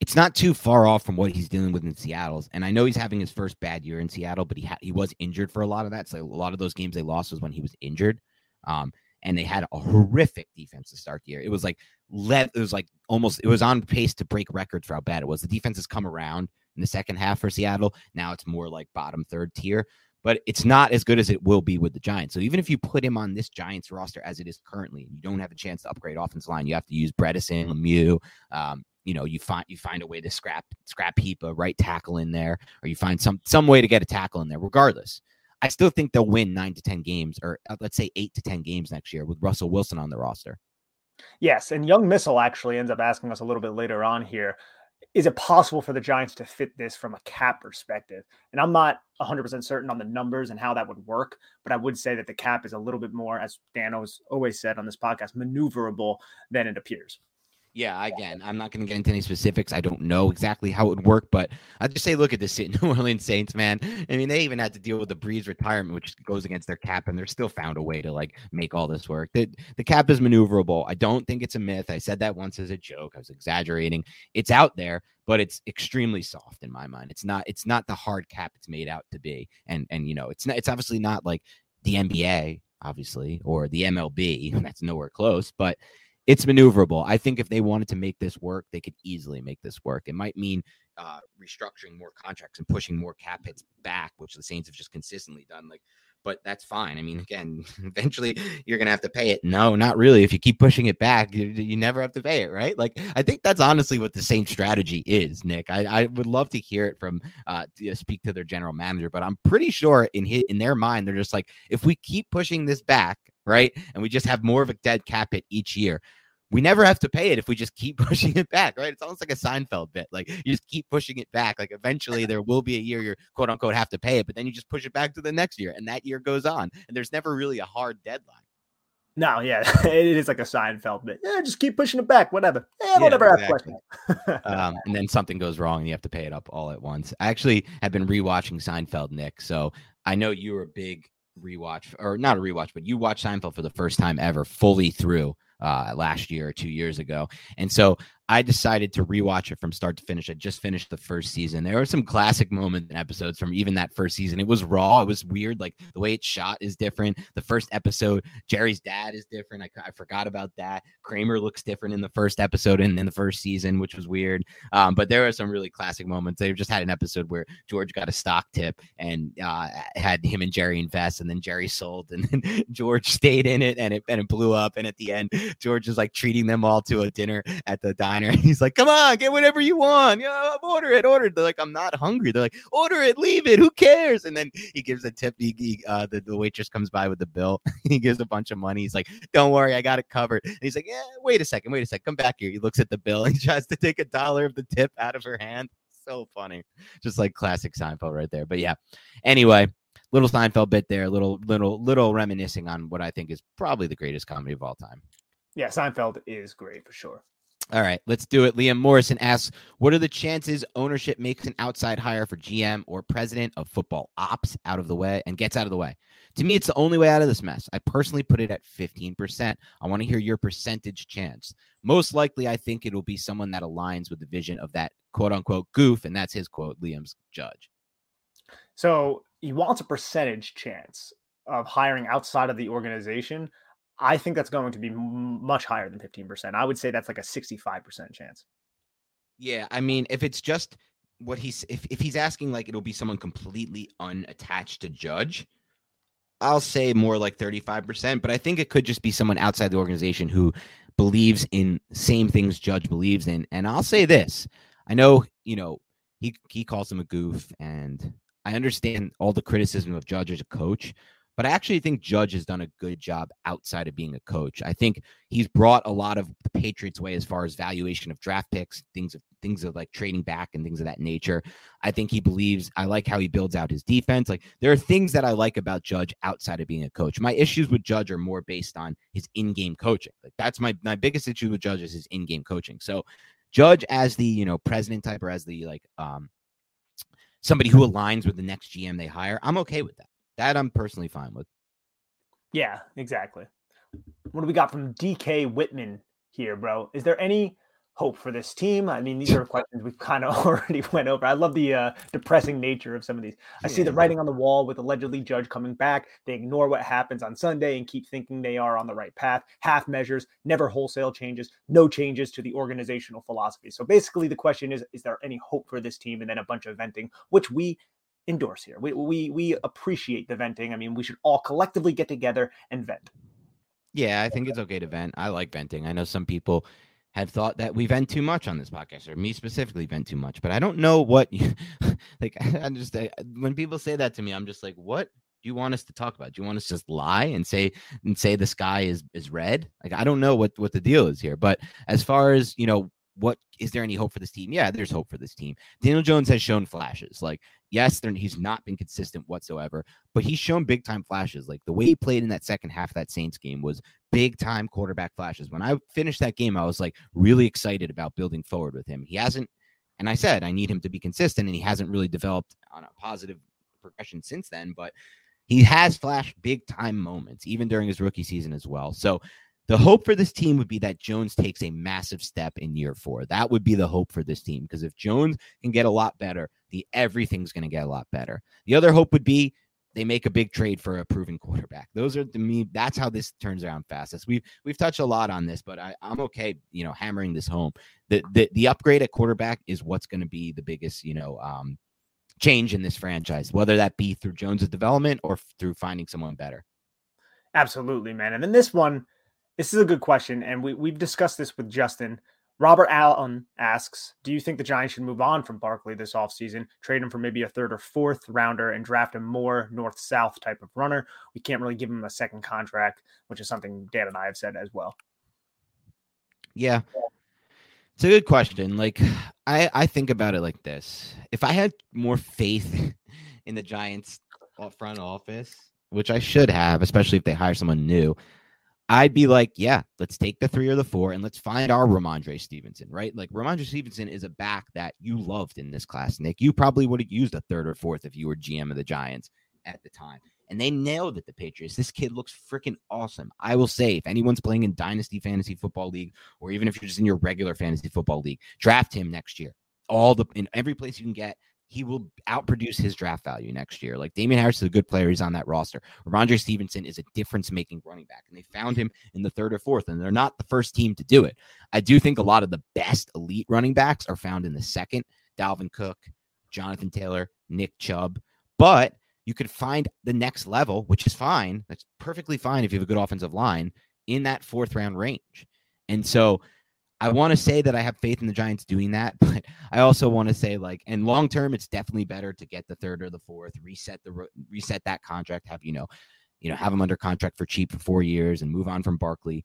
it's not too far off from what he's dealing with in Seattle's. And I know he's having his first bad year in Seattle, but he ha- he was injured for a lot of that. So a lot of those games they lost was when he was injured. Um, and they had a horrific defense to start the year. It was like let it was like almost it was on pace to break records for how bad it was. The defense has come around in the second half for Seattle. Now it's more like bottom third tier, but it's not as good as it will be with the Giants. So even if you put him on this Giants roster as it is currently, you don't have a chance to upgrade offense line, you have to use Bredeson, Lemieux. Um, you know, you find you find a way to scrap scrap heap a right tackle in there, or you find some some way to get a tackle in there. Regardless, I still think they'll win nine to 10 games, or uh, let's say eight to 10 games next year with Russell Wilson on the roster. Yes. And Young Missile actually ends up asking us a little bit later on here is it possible for the Giants to fit this from a cap perspective? And I'm not 100% certain on the numbers and how that would work, but I would say that the cap is a little bit more, as Dan always said on this podcast, maneuverable than it appears. Yeah, again, I'm not going to get into any specifics. I don't know exactly how it would work, but I just say, look at this New Orleans Saints, man. I mean, they even had to deal with the Brees retirement, which goes against their cap, and they're still found a way to like make all this work. The, the cap is maneuverable. I don't think it's a myth. I said that once as a joke. I was exaggerating. It's out there, but it's extremely soft in my mind. It's not. It's not the hard cap it's made out to be, and and you know, it's not. It's obviously not like the NBA, obviously, or the MLB. That's nowhere close, but it's maneuverable. I think if they wanted to make this work, they could easily make this work. It might mean uh, restructuring more contracts and pushing more cap hits back, which the Saints have just consistently done. Like, but that's fine. I mean, again, eventually you're gonna have to pay it. No, not really. If you keep pushing it back, you, you never have to pay it, right? Like, I think that's honestly what the Saints strategy is, Nick. I, I would love to hear it from uh, to speak to their general manager, but I'm pretty sure in his, in their mind, they're just like, if we keep pushing this back, right, and we just have more of a dead cap hit each year we never have to pay it if we just keep pushing it back, right? It's almost like a Seinfeld bit. Like you just keep pushing it back. Like eventually there will be a year you're quote unquote have to pay it, but then you just push it back to the next year and that year goes on. And there's never really a hard deadline. No, yeah, it is like a Seinfeld bit. Yeah, just keep pushing it back, whatever. Yeah, whatever. Yeah, exactly. um, and then something goes wrong and you have to pay it up all at once. I actually have been rewatching Seinfeld, Nick. So I know you were a big rewatch, or not a rewatch, but you watched Seinfeld for the first time ever fully through uh, last year or two years ago. And so I decided to rewatch it from start to finish. I just finished the first season. There were some classic moments and episodes from even that first season. It was raw. It was weird. Like the way it's shot is different. The first episode, Jerry's dad is different. I, I forgot about that. Kramer looks different in the first episode and in the first season, which was weird. Um, but there are some really classic moments. They've just had an episode where George got a stock tip and uh, had him and Jerry invest, and then Jerry sold, and then George stayed in it, and it and it blew up. And at the end, George is like treating them all to a dinner at the diner diner. He's like, "Come on, get whatever you want. Yeah, order it, order it." They're like, "I'm not hungry." They're like, "Order it, leave it. Who cares?" And then he gives a tip. He, he uh, the, the waitress comes by with the bill. he gives a bunch of money. He's like, "Don't worry, I got it covered." And he's like, "Yeah, wait a second, wait a second, come back here." He looks at the bill. And tries to take a dollar of the tip out of her hand. So funny, just like classic Seinfeld right there. But yeah, anyway little Seinfeld bit there, little little little reminiscing on what I think is probably the greatest comedy of all time. Yeah, Seinfeld is great for sure. All right, let's do it. Liam Morrison asks, "What are the chances ownership makes an outside hire for GM or president of football ops out of the way and gets out of the way?" To me, it's the only way out of this mess. I personally put it at 15%. I want to hear your percentage chance. Most likely, I think it will be someone that aligns with the vision of that quote unquote goof, and that's his quote, Liam's judge. So he wants a percentage chance of hiring outside of the organization. I think that's going to be much higher than 15%. I would say that's like a 65% chance. Yeah, I mean, if it's just what he's if, if he's asking like it'll be someone completely unattached to judge, I'll say more like 35%, but I think it could just be someone outside the organization who believes in same things Judge believes in. And I'll say this. I know, you know, he he calls him a goof and I understand all the criticism of Judge as a coach, but I actually think Judge has done a good job outside of being a coach. I think he's brought a lot of the Patriots way as far as valuation of draft picks, things of things of like trading back and things of that nature. I think he believes I like how he builds out his defense. Like there are things that I like about Judge outside of being a coach. My issues with Judge are more based on his in-game coaching. Like that's my my biggest issue with Judge is his in-game coaching. So Judge as the, you know, president type or as the like um somebody who aligns with the next GM they hire, I'm okay with that. That I'm personally fine with. Yeah, exactly. What do we got from DK Whitman here, bro? Is there any hope for this team? I mean, these are questions we've kind of already went over. I love the uh, depressing nature of some of these. I see the writing on the wall with allegedly Judge coming back. They ignore what happens on Sunday and keep thinking they are on the right path. Half measures, never wholesale changes, no changes to the organizational philosophy. So basically, the question is: Is there any hope for this team? And then a bunch of venting, which we endorse here. We, we we appreciate the venting. I mean, we should all collectively get together and vent. Yeah, I think it's okay to vent. I like venting. I know some people have thought that we vent too much on this podcast, or me specifically vent too much, but I don't know what. You, like, I just when people say that to me, I'm just like, what do you want us to talk about? Do you want us to just lie and say and say the sky is is red? Like, I don't know what what the deal is here. But as far as you know, what is there any hope for this team? Yeah, there's hope for this team. Daniel Jones has shown flashes. Like, yes, he's not been consistent whatsoever, but he's shown big time flashes. Like the way he played in that second half of that Saints game was big time quarterback flashes. When I finished that game, I was like really excited about building forward with him. He hasn't, and I said I need him to be consistent, and he hasn't really developed on a positive progression since then, but he has flashed big time moments, even during his rookie season as well. So the hope for this team would be that Jones takes a massive step in year four. That would be the hope for this team because if Jones can get a lot better, the everything's going to get a lot better. The other hope would be they make a big trade for a proven quarterback. Those are to me. That's how this turns around fastest. We've we've touched a lot on this, but I, I'm okay. You know, hammering this home. The the the upgrade at quarterback is what's going to be the biggest. You know, um, change in this franchise, whether that be through Jones's development or through finding someone better. Absolutely, man. And then this one this is a good question, and we we've discussed this with Justin. Robert Allen asks, "Do you think the Giants should move on from Barkley this offseason, trade him for maybe a third or fourth rounder, and draft a more north-south type of runner? We can't really give him a second contract, which is something Dan and I have said as well." Yeah. It's a good question. Like I I think about it like this. If I had more faith in the Giants front office, which I should have, especially if they hire someone new, I'd be like, yeah, let's take the three or the four and let's find our Rhamondre Stevenson, right? Like Rhamondre Stevenson is a back that you loved in this class, Nick. You probably would have used a third or fourth if you were GM of the Giants at the time. And they nailed it, the Patriots. This kid looks freaking awesome. I will say, if anyone's playing in Dynasty Fantasy Football League, or even if you're just in your regular fantasy football league, draft him next year. All the in every place you can get, he will outproduce his draft value next year. Like Damien Harris is a good player. He's on that roster. Rhamondre Stevenson is a difference making running back. And they found him in the third or fourth, and they're not the first team to do it. I do think a lot of the best elite running backs are found in the second. Dalvin Cook, Jonathan Taylor, Nick Chubb. But you could find the next level, which is fine. That's perfectly fine if you have a good offensive line in that fourth round range. And so I want to say that I have faith in the Giants doing that, but I also want to say like, and long term, it's definitely better to get the third or the fourth, reset the reset that contract, have you know, you know, have them under contract for cheap for four years and move on from Barkley.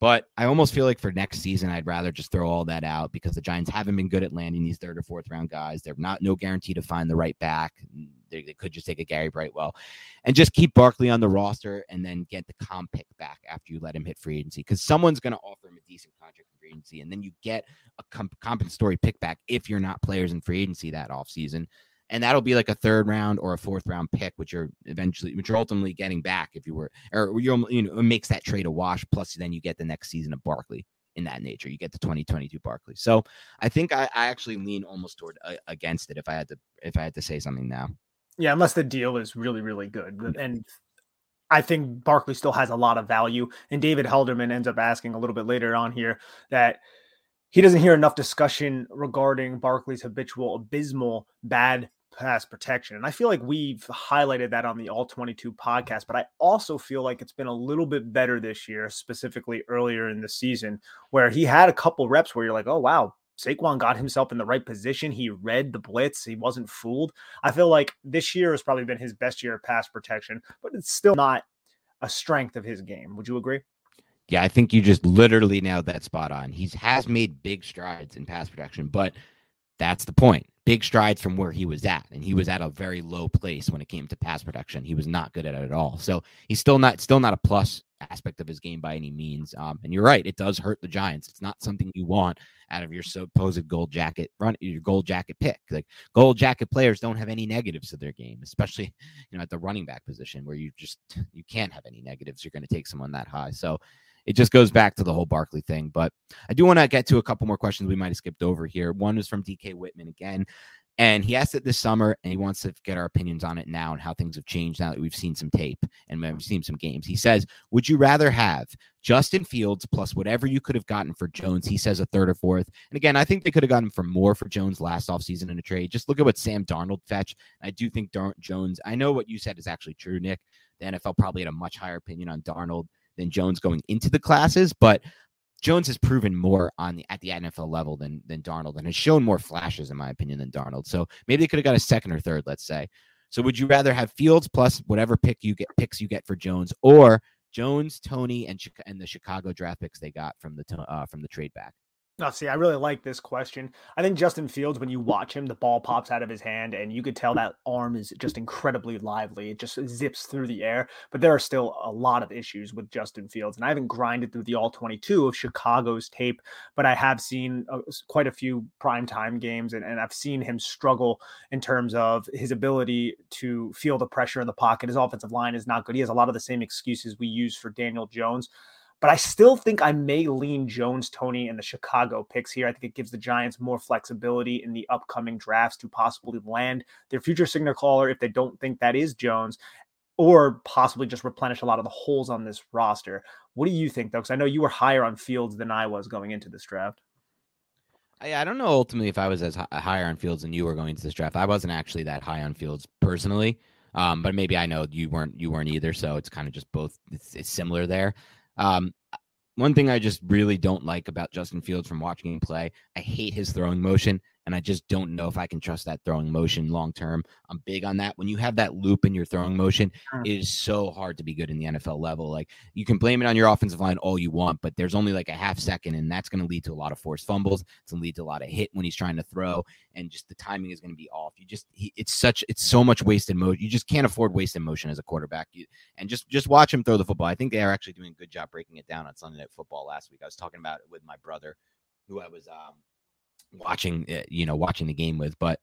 But I almost feel like for next season, I'd rather just throw all that out because the Giants haven't been good at landing these third or fourth round guys. They're not no guarantee to find the right back. They, they could just take a Gary Brightwell and just keep Barkley on the roster and then get the comp pick back after you let him hit free agency because someone's going to offer him a decent contract agency. And then you get a comp- compensatory pick back if you're not players in free agency that offseason and that'll be like a third round or a fourth round pick, which you're eventually, which you're ultimately getting back if you were, or you you know, it makes that trade a wash. Plus, then you get the next season of Barkley in that nature. You get the 2022 Barkley. So I think I, I actually lean almost toward uh, against it if I had to if I had to say something now. Yeah, unless the deal is really really good, and I think Barkley still has a lot of value. And David Helderman ends up asking a little bit later on here that he doesn't hear enough discussion regarding Barkley's habitual abysmal bad pass protection. And I feel like we've highlighted that on the All 22 podcast, but I also feel like it's been a little bit better this year, specifically earlier in the season, where he had a couple reps where you're like, oh, wow, Saquon got himself in the right position. He read the blitz. He wasn't fooled. I feel like this year has probably been his best year of pass protection, but it's still not a strength of his game. Would you agree? Yeah, I think you just literally nailed that spot on. He has made big strides in pass protection, but that's the point big strides from where he was at and he was at a very low place when it came to pass production he was not good at it at all. So he's still not still not a plus aspect of his game by any means. Um, and you're right it does hurt the giants. It's not something you want out of your supposed gold jacket run your gold jacket pick. Like gold jacket players don't have any negatives to their game especially you know at the running back position where you just you can't have any negatives. You're going to take someone that high. So it just goes back to the whole Barkley thing. But I do want to get to a couple more questions we might have skipped over here. One is from DK Whitman again. And he asked it this summer, and he wants to get our opinions on it now and how things have changed now that we've seen some tape and we've seen some games. He says, Would you rather have Justin Fields plus whatever you could have gotten for Jones? He says a third or fourth. And again, I think they could have gotten for more for Jones last offseason in a trade. Just look at what Sam Darnold fetched. I do think Dar- Jones, I know what you said is actually true, Nick. The NFL probably had a much higher opinion on Darnold than Jones going into the classes, but Jones has proven more on the at the NFL level than than Darnold and has shown more flashes, in my opinion, than Darnold. So maybe they could have got a second or third, let's say. So would you rather have Fields plus whatever pick you get picks you get for Jones, or Jones, Toney, and and the Chicago draft picks they got from the uh, from the trade back? See, I really like this question. I think Justin Fields, when you watch him, the ball pops out of his hand, and you could tell that arm is just incredibly lively. It just zips through the air. But there are still a lot of issues with Justin Fields, and I haven't grinded through the all 22 of Chicago's tape, but I have seen uh, quite a few primetime games, and, and I've seen him struggle in terms of his ability to feel the pressure in the pocket. His offensive line is not good. He has a lot of the same excuses we use for Daniel Jones. But I still think I may lean Jones, Toney, and the Chicago picks here. I think it gives the Giants more flexibility in the upcoming drafts to possibly land their future signal caller if they don't think that is Jones, or possibly just replenish a lot of the holes on this roster. What do you think, though? Because I know you were higher on Fields than I was going into this draft. I, don't know ultimately if I was as higher on Fields than you were going into this draft. I wasn't actually that high on Fields personally. Um, but maybe I know you weren't you weren't either, so it's kind of just both. It's, it's similar there. Um, one thing I just really don't like about Justin Fields from watching him play, I hate his throwing motion. And I just don't know if I can trust that throwing motion long term. I'm big on that. When you have that loop in your throwing motion, it is so hard to be good in the NFL level. Like you can blame it on your offensive line all you want, but there's only like a half second, and that's going to lead to a lot of forced fumbles. It's going to lead to a lot of hit when he's trying to throw, and just the timing is going to be off. You just he, it's such it's so much wasted motion. You just can't afford wasted motion as a quarterback. You, and just just watch him throw the football. I think they are actually doing a good job breaking it down on Sunday Night Football last week. I was talking about it with my brother, who I was um watching uh, you know watching the game with, but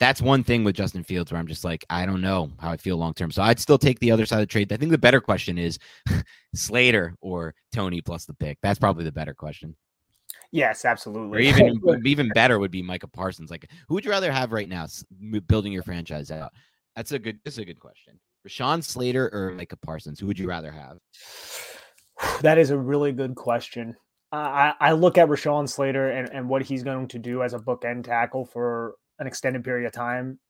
that's one thing with Justin Fields where I'm just like, I don't know how I feel long term. So I'd still take the other side of the trade. I think the better question is Slater or Toney plus the pick. That's probably the better question. Yes, Or absolutely. even even better would be Micah Parsons. Like, who would you rather have right now, building your franchise out? That's a good. That's a good question. Rashawn Slater or Micah Parsons? Who would you rather have? That is a really good question. I, I look at Rashawn Slater and, and what he's going to do as a bookend tackle for an extended period of time.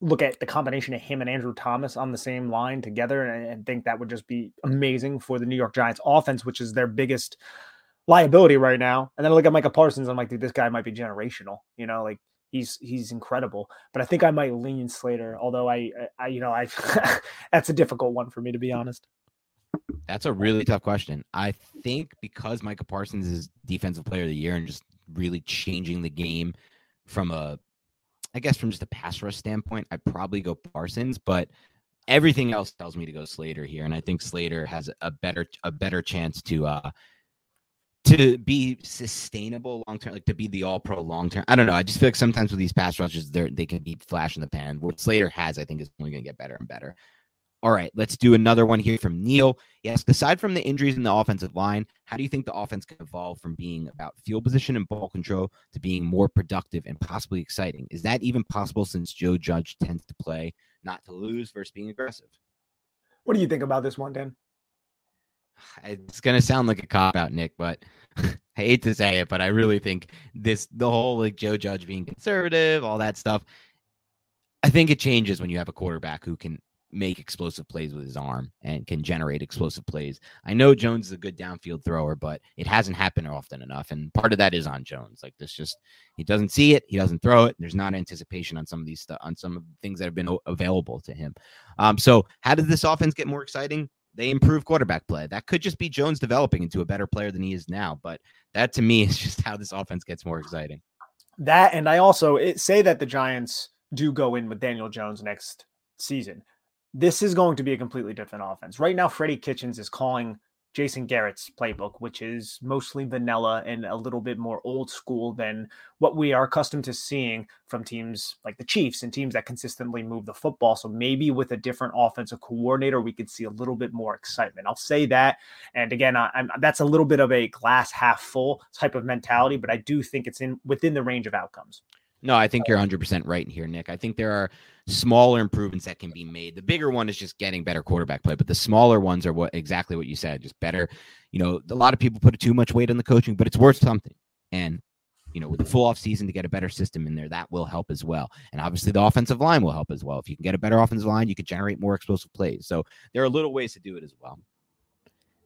Look at the combination of him and Andrew Thomas on the same line together, and, and think that would just be amazing for the New York Giants offense, which is their biggest liability right now. And then I look at Micah Parsons, I'm like, dude, this guy might be generational. You know, like he's he's incredible. But I think I might lean Slater, although I, I you know, I that's a difficult one for me to be honest. That's a really tough question. I think because Micah Parsons is defensive player of the year and just really changing the game from a, I guess from just a pass rush standpoint, I'd probably go Parsons, but everything else tells me to go Slater here, and I think Slater has a better a better chance to uh to be sustainable long term, like to be the all pro long term. I don't know. I just feel like sometimes with these pass rushes, they they can be flash in the pan. What Slater has, I think, is only going to get better and better. All right, let's do another one here from Neil. Yes, aside from the injuries in the offensive line, how do you think the offense can evolve from being about field position and ball control to being more productive and possibly exciting? Is that even possible since Joe Judge tends to play not to lose versus being aggressive? What do you think about this one, Dan? It's going to sound like a cop out, Nick, but I hate to say it, but I really think this the whole like Joe Judge being conservative, all that stuff. I think it changes when you have a quarterback who can make explosive plays with his arm and can generate explosive plays. I know Jones is a good downfield thrower, but it hasn't happened often enough. And part of that is on Jones. Like this just he doesn't see it, he doesn't throw it. There's not anticipation on some of these stuff on some of the things that have been o- available to him. Um, so how did this offense get more exciting? They improve quarterback play. That could just be Jones developing into a better player than he is now. But that to me is just how this offense gets more exciting. That and I also it, say that the Giants do go in with Daniel Jones next season. This is going to be a completely different offense. Right now, Freddie Kitchens is calling Jason Garrett's playbook, which is mostly vanilla and a little bit more old school than what we are accustomed to seeing from teams like the Chiefs and teams that consistently move the football. So maybe with a different offensive coordinator, we could see a little bit more excitement. I'll say that. And again, I, that's a little bit of a glass half full type of mentality, but I do think it's in within the range of outcomes. No, I think you're 100% right here, Nick. I think there are smaller improvements that can be made. The bigger one is just getting better quarterback play, but the smaller ones are what exactly what you said, just better. You know, a lot of people put too much weight on the coaching, but it's worth something. And you know, with the full off season to get a better system in there, that will help as well. And obviously, the offensive line will help as well. If you can get a better offensive line, you can generate more explosive plays. So there are little ways to do it as well.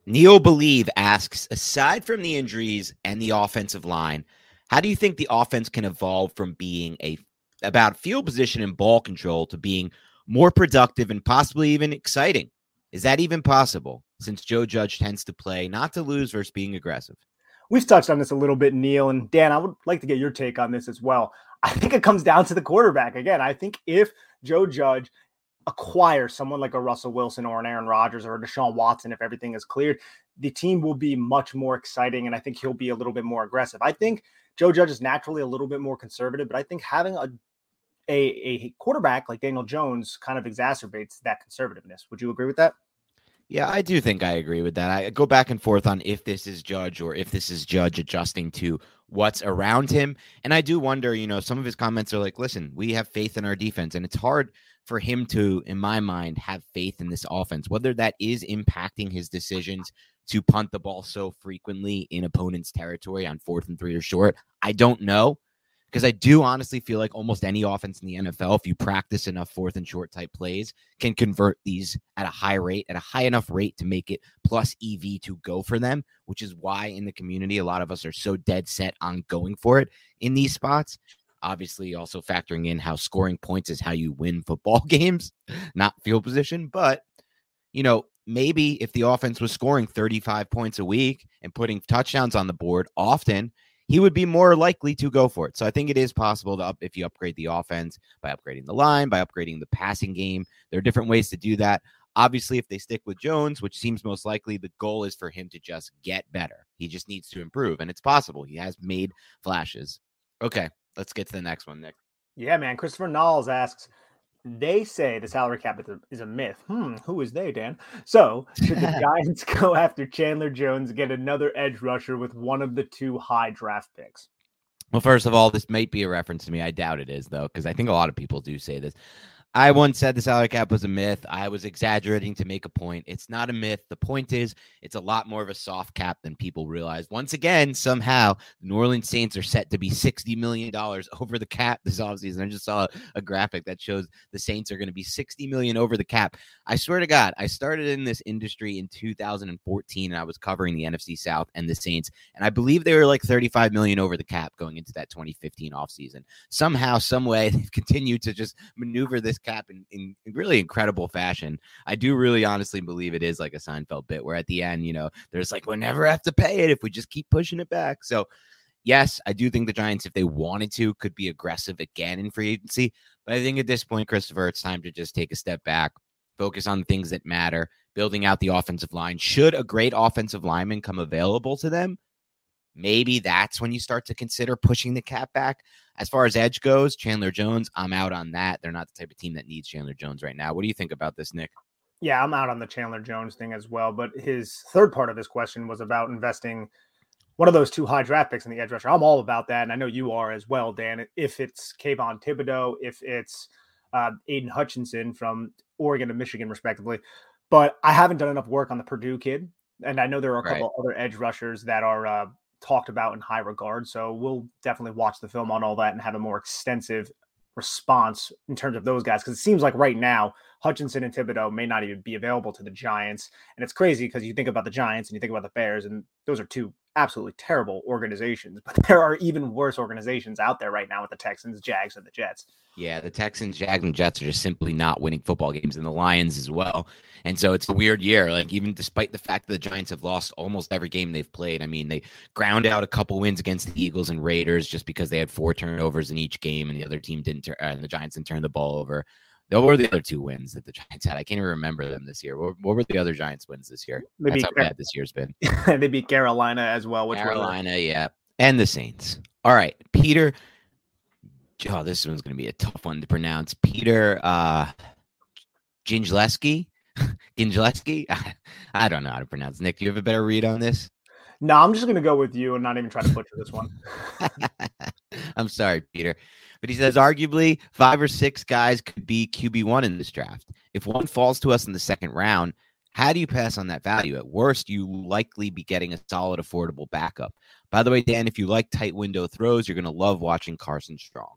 Neil Believe asks, aside from the injuries and the offensive line, how do you think the offense can evolve from being a about field position and ball control to being more productive and possibly even exciting? Is that even possible since Joe Judge tends to play not to lose versus being aggressive? We've touched on this a little bit, Neil and Dan. I would like to get your take on this as well. I think it comes down to the quarterback again. I think if Joe Judge acquires someone like a Russell Wilson or an Aaron Rodgers or a Deshaun Watson, if everything is cleared, the team will be much more exciting, and I think he'll be a little bit more aggressive. I think Joe Judge is naturally a little bit more conservative, but I think having a a, a quarterback like Daniel Jones kind of exacerbates that conservativeness. Would you agree with that? Yeah, I do think I agree with that. I go back and forth on if this is Judge or if this is Judge adjusting to what's around him. And I do wonder, you know, some of his comments are like, listen, we have faith in our defense. And it's hard for him to, in my mind, have faith in this offense, whether that is impacting his decisions to punt the ball so frequently in opponent's territory on fourth and three or short. I don't know because I do honestly feel like almost any offense in the NFL, if you practice enough fourth and short type plays, can convert these at a high rate, at a high enough rate to make it plus EV to go for them, which is why in the community, a lot of us are so dead set on going for it in these spots. Obviously, also factoring in how scoring points is how you win football games, not field position. But, you know, maybe if the offense was scoring 35 points a week and putting touchdowns on the board often, he would be more likely to go for it. So I think it is possible to up if you upgrade the offense by upgrading the line, by upgrading the passing game. There are different ways to do that. Obviously, if they stick with Jones, which seems most likely, the goal is for him to just get better. He just needs to improve, and it's possible. He has made flashes. Okay, let's get to the next one, Nick. Yeah, man. Christopher Knowles asks, they say the salary cap is a, myth. Hmm, who is they, Dan? So, should the Giants go after Chandler Jones, get another edge rusher with one of the two high draft picks? Well, first of all, this might be a reference to me. I doubt it is, though, because I think a lot of people do say this. I once said the salary cap was a myth. I was exaggerating to make a point. It's not a myth. The point is, it's a lot more of a soft cap than people realize. Once again, somehow, the New Orleans Saints are set to be $60 million over the cap this offseason. I just saw a, graphic that shows the Saints are going to be 60 million over the cap. I swear to God, I started in this industry in 2014 and I was covering the NFC South and the Saints. And I believe they were like 35 million over the cap going into that 2015 offseason. Somehow, some way, they've continued to just maneuver this cap in, in, really incredible fashion. I do really honestly believe it is like a Seinfeld bit where at the end, you know, there's like, we'll never have to pay it if we just keep pushing it back. So, yes, I do think the Giants, if they wanted to, could be aggressive again in free agency. But I think at this point, Christopher, it's time to just take a step back, focus on things that matter, building out the offensive line. Should a great offensive lineman come available to them, maybe that's when you start to consider pushing the cap back. As far as edge goes, Chandler Jones, I'm out on that. They're not the type of team that needs Chandler Jones right now. What do you think about this, Nick? Yeah, I'm out on the Chandler Jones thing as well. But his third part of this question was about investing one of those two high draft picks in the edge rusher. I'm all about that. And I know you are as well, Dan. If it's Kayvon Thibodeaux, if it's uh, Aidan Hutchinson from Oregon and Michigan, respectively. But I haven't done enough work on the Purdue kid. And I know there are a couple right. other edge rushers that are uh, talked about in high regard. So we'll definitely watch the film on all that and have a more extensive response in terms of those guys. Because it seems like right now, Hutchinson and Thibodeaux may not even be available to the Giants. And it's crazy because you think about the Giants and you think about the Bears, and those are two absolutely terrible organizations. But there are even worse organizations out there right now with the Texans, Jags, and the Jets. Yeah, the Texans, Jags, and Jets are just simply not winning football games, and the Lions as well. And so it's a weird year. Like even despite the fact that the Giants have lost almost every game they've played. I mean, they ground out a couple wins against the Eagles and Raiders just because they had four turnovers in each game, and the other team didn't. Tur- uh, the Giants didn't turn the ball over. What were the other two wins that the Giants had? I can't even remember them this year. What, what were the other Giants wins this year? Maybe That's how bad this year's been. they beat Carolina as well. Which Carolina, yeah, and the Saints. All right, Peter oh, this one's going to be a tough one to pronounce. Peter uh, Gingileski? Gingileski? I don't know how to pronounce. Nick, do you have a better read on this? No, I'm just going to go with you and not even try to butcher this one. I'm sorry, Peter. But he says arguably five or six guys could be QB1 in this draft. If one falls to us in the second round, how do you pass on that value? At worst, you likely be getting a solid, affordable backup. By the way, Dan, if you like tight window throws, you're going to love watching Carson Strong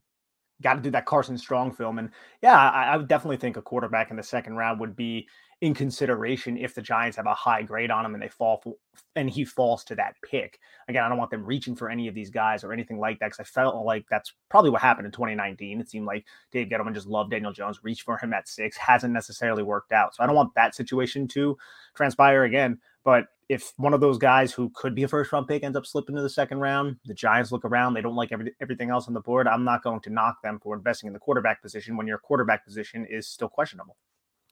got to do that Carson Strong film. And yeah, I, I, would definitely think a quarterback in the second round would be in consideration if the Giants have a high grade on him and they fall for, and he falls to that pick. Again, I don't want them reaching for any of these guys or anything like that because I felt like that's probably what happened in 2019. It seemed like Dave Gettleman just loved Daniel Jones, reached for him at six, hasn't necessarily worked out. So I don't want that situation to transpire again. But if one of those guys who could be a first round pick ends up slipping to the second round, the Giants look around, they don't like every, everything else on the board. I'm not going to knock them for investing in the quarterback position when your quarterback position is still questionable.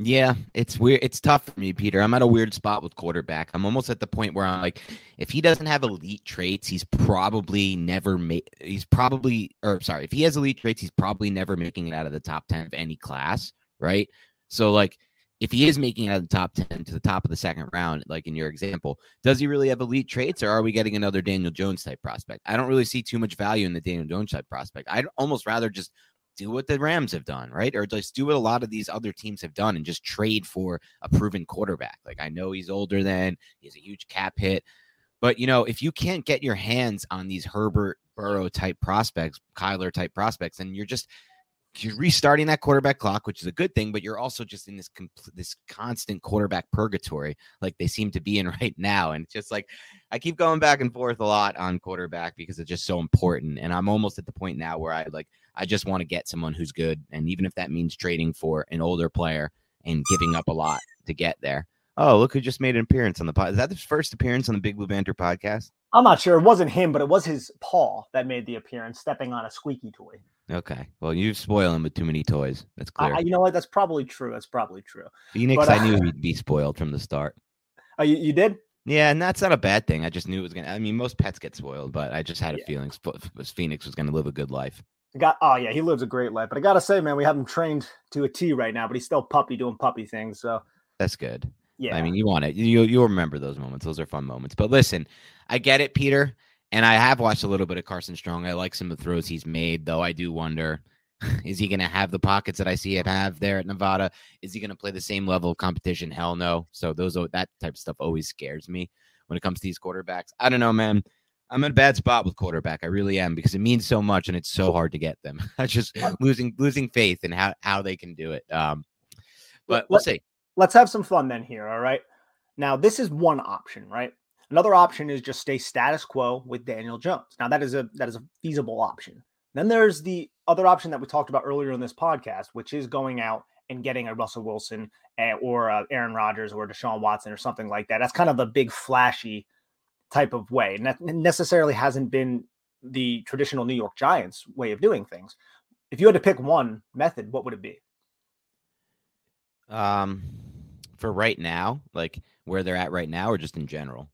Yeah, it's weird. It's tough for me, Peter. I'm at a weird spot with quarterback. I'm almost at the point where I'm like, if he doesn't have elite traits, he's probably never made. He's probably, or sorry, if he has elite traits, he's probably never making it out of the top ten of any class, right? So like, if he is making it out of the top 10 to the top of the second round, like in your example, does he really have elite traits or are we getting another Daniel Jones type prospect? I don't really see too much value in the Daniel Jones type prospect. I'd almost rather just do what the Rams have done, right? Or just do what a lot of these other teams have done and just trade for a proven quarterback. Like I know he's older than, he's a huge cap hit. But you know, if you can't get your hands on these Herbert Burrow type prospects, Kyler type prospects, and you're just you're restarting that quarterback clock, which is a good thing, but you're also just in this compl- this constant quarterback purgatory, like they seem to be in right now. And it's just like I keep going back and forth a lot on quarterback because it's just so important. And I'm almost at the point now where I like I just want to get someone who's good, and even if that means trading for an older player and giving up a lot to get there. Oh, look who just made an appearance on the pod. Is that the first appearance on the Big Blue Banter podcast? I'm not sure. It wasn't him, but it was his paw that made the appearance, stepping on a squeaky toy. Okay. Well, you spoil him with too many toys. That's clear. I, you know what? That's probably true. That's probably true. Phoenix, but, uh, I knew he'd be spoiled from the start. Oh, you, you did? Yeah, and that's not a bad thing. I just knew it was gonna. I mean, most pets get spoiled, but I just had a yeah. feeling Phoenix was gonna live a good life. Got oh yeah, he lives a great life. But I gotta say, man, we have him trained to a T right now, but he's still puppy doing puppy things. So that's good. Yeah, I mean, you want it. You you'll remember those moments. Those are fun moments. But listen, I get it, Peter, and I have watched a little bit of Carson Strong. I like some of the throws he's made, though. I do wonder is he going to have the pockets that I see him have there at Nevada? Is he going to play the same level of competition? Hell no. So those that type of stuff always scares me when it comes to these quarterbacks. I don't know, man. I'm in a bad spot with quarterback. I really am because it means so much and it's so hard to get them. I just losing losing faith in how how they can do it. Um, but we'll see. Let's have some fun then here. All right. Now this is one option, right? Another option is just stay status quo with Daniel Jones. Now that is a that is a feasible option. Then there's the other option that we talked about earlier in this podcast, which is going out and getting a Russell Wilson eh, or a Aaron Rodgers or Deshaun Watson or something like that. That's kind of the big flashy type of way. And that necessarily hasn't been the traditional New York Giants way of doing things. If you had to pick one method, what would it be? Um, for right now, like where they're at right now, or just in general?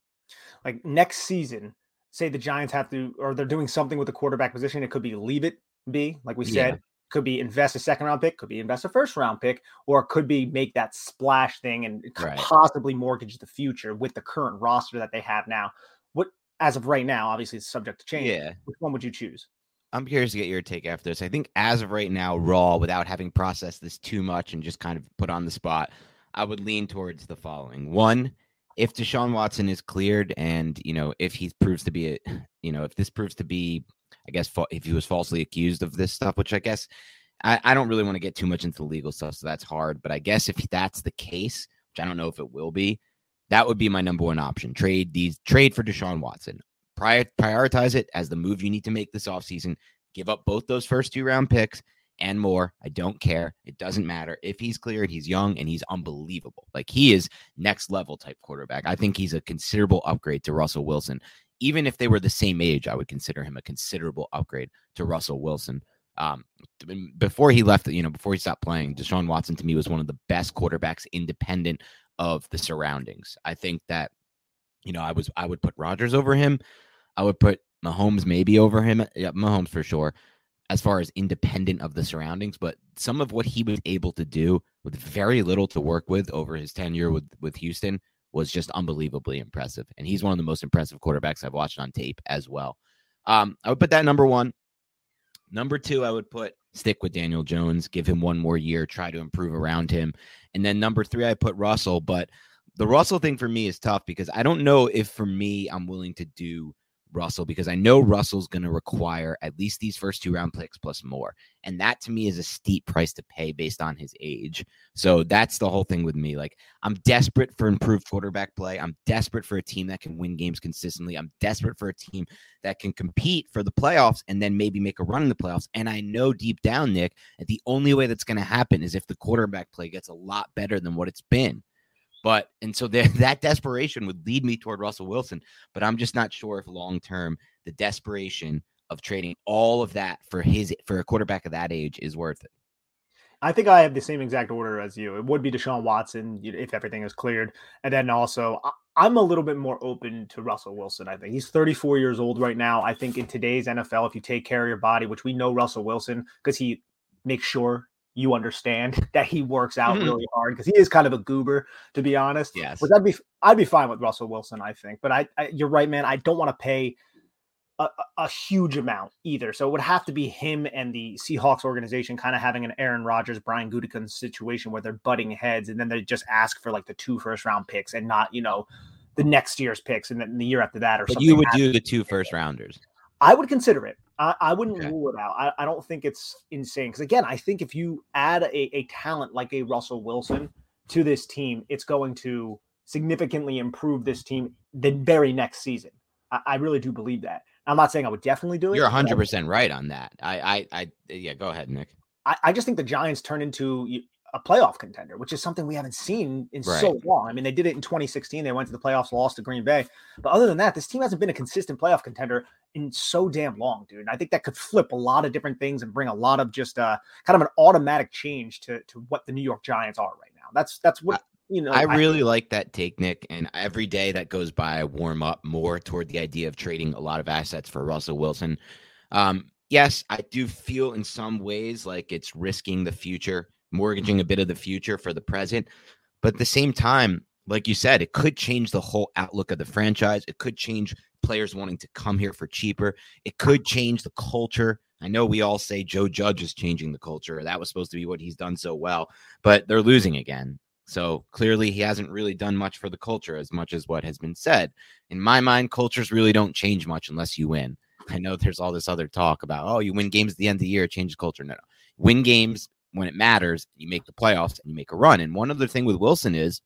Like next season, say the Giants have to, or they're doing something with the quarterback position. It could be leave it be, like we said, yeah. Could be invest a second round pick, could be invest a first round pick, or could be make that splash thing and right. possibly mortgage the future with the current roster that they have now. What, as of right now, obviously it's subject to change. Yeah. Which one would you choose? I'm curious to get your take after this. I think as of right now, raw, without having processed this too much and just kind of put on the spot, I would lean towards the following. One, if Deshaun Watson is cleared and, you know, if he proves to be a, you know, if this proves to be, I guess, if he was falsely accused of this stuff, which I guess I, I don't really want to get too much into the legal stuff, so that's hard. But I guess if that's the case, which I don't know if it will be, that would be my number one option. Trade these, trade for Deshaun Watson. Prior, prioritize it as the move you need to make this offseason. Give up both those first two round picks and more. I don't care. It doesn't matter. If he's cleared, he's young and he's unbelievable. Like he is next level type quarterback. I think he's a considerable upgrade to Russell Wilson. Even if they were the same age, I would consider him a considerable upgrade to Russell Wilson. Um, before he left, you know, before he stopped playing, Deshaun Watson to me was one of the best quarterbacks independent of the surroundings. I think that, you know, I was I would put Rodgers over him. I would put Mahomes maybe over him. Yeah, Mahomes for sure as far as independent of the surroundings, but some of what he was able to do with very little to work with over his tenure with with Houston was just unbelievably impressive. And he's one of the most impressive quarterbacks I've watched on tape as well. Um, I would put that number one. Number two, I would put stick with Daniel Jones, give him one more year, try to improve around him. And then number three, I put Russell. But the Russell thing for me is tough because I don't know if for me I'm willing to do Russell because I know Russell's going to require at least these first two round picks plus more. And that to me is a steep price to pay based on his age. So that's the whole thing with me. Like, I'm desperate for improved quarterback play. I'm desperate for a team that can win games consistently. I'm desperate for a team that can compete for the playoffs and then maybe make a run in the playoffs. And I know deep down, Nick, that the only way that's going to happen is if the quarterback play gets a lot better than what it's been. But and so that desperation would lead me toward Russell Wilson. But I'm just not sure if long term the desperation of trading all of that for his for a quarterback of that age is worth it. I think I have the same exact order as you. It would be Deshaun Watson if everything is cleared, and then also I'm a little bit more open to Russell Wilson. I think he's 34 years old right now. I think in today's NFL, if you take care of your body, which we know Russell Wilson because he makes sure you understand that he works out mm-hmm. really hard because he is kind of a goober, to be honest. Yes, but I'd be I'd be fine with Russell Wilson, I think. But I, I you're right, man. I don't want to pay a, a, huge amount either. So it would have to be him and the Seahawks organization kind of having an Aaron Rodgers, Brian Gutekunst situation where they're butting heads, and then they just ask for like the two first round picks and not you know the next year's picks and then the year after that or but something. You would do the two first rounders. I would consider it. I, I wouldn't Okay. rule it out. I, I don't think it's insane because again, I think if you add a, a talent like a Russell Wilson to this team, it's going to significantly improve this team the very next season. I, I really do believe that. I'm not saying I would definitely do it. You're 100 percent right on that. I, I, I, yeah. Go ahead, Nick. I, I just think the Giants turn into a playoff contender, which is something we haven't seen in so long. I mean, they did it in 2016. They went to the playoffs, lost to Green Bay. But other than that, this team hasn't been a consistent playoff contender in so damn long, dude. And I think that could flip a lot of different things and bring a lot of just uh, kind of an automatic change to to what the New York Giants are right now. That's that's what you know. I really like that take, Nick. And every day that goes by, I warm up more toward the idea of trading a lot of assets for Russell Wilson. Um, yes, I do feel in some ways like it's risking the future, mortgaging a bit of the future for the present. But at the same time, like you said, it could change the whole outlook of the franchise. It could change players wanting to come here for cheaper. It could change the culture. I know we all say Joe Judge is changing the culture. That was supposed to be what he's done so well, but they're losing again. So clearly, he hasn't really done much for the culture as much as what has been said. In my mind, cultures really don't change much unless you win. I know there's all this other talk about, oh, you win games at the end of the year, change the culture. No, no. Win games when it matters, you make the playoffs and you make a run. And one other thing with Wilson is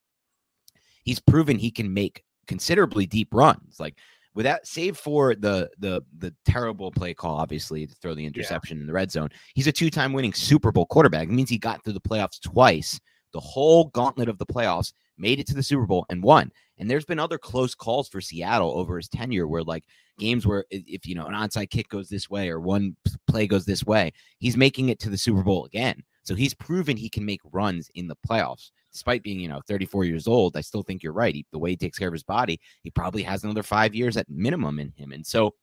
he's proven he can make considerably deep runs. Like without save for the the the terrible play call, obviously, to throw the interception in the red zone, he's a two-time winning Super Bowl quarterback. It means he got through the playoffs twice the whole gauntlet of the playoffs, made it to the Super Bowl and won. And there's been other close calls for Seattle over his tenure where like games where if you know an onside kick goes this way or one play goes this way, he's making it to the Super Bowl again. So he's proven he can make runs in the playoffs. Despite being, you know, 34 years old, I still think you're right. He, the way he takes care of his body, he probably has another five years at minimum in him. And so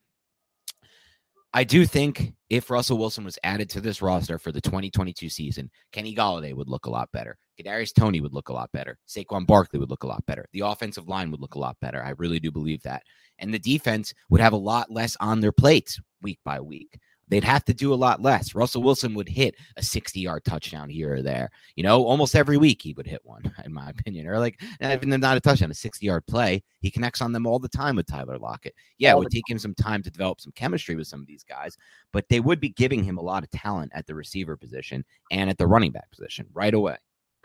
I do think if Russell Wilson was added to this roster for the 2022 season, Kenny Golladay would look a lot better. Kadarius Toney would look a lot better. Saquon Barkley would look a lot better. The offensive line would look a lot better. I really do believe that. And the defense would have a lot less on their plates week by week. They'd have to do a lot less. Russell Wilson would hit a 60 yard touchdown here or there. You know, almost every week he would hit one, in my opinion. Or like, even if not a touchdown, a 60 yard play. He connects on them all the time with Tyler Lockett. Yeah, it would take him some time to develop some chemistry with some of these guys, but they would be giving him a lot of talent at the receiver position and at the running back position right away.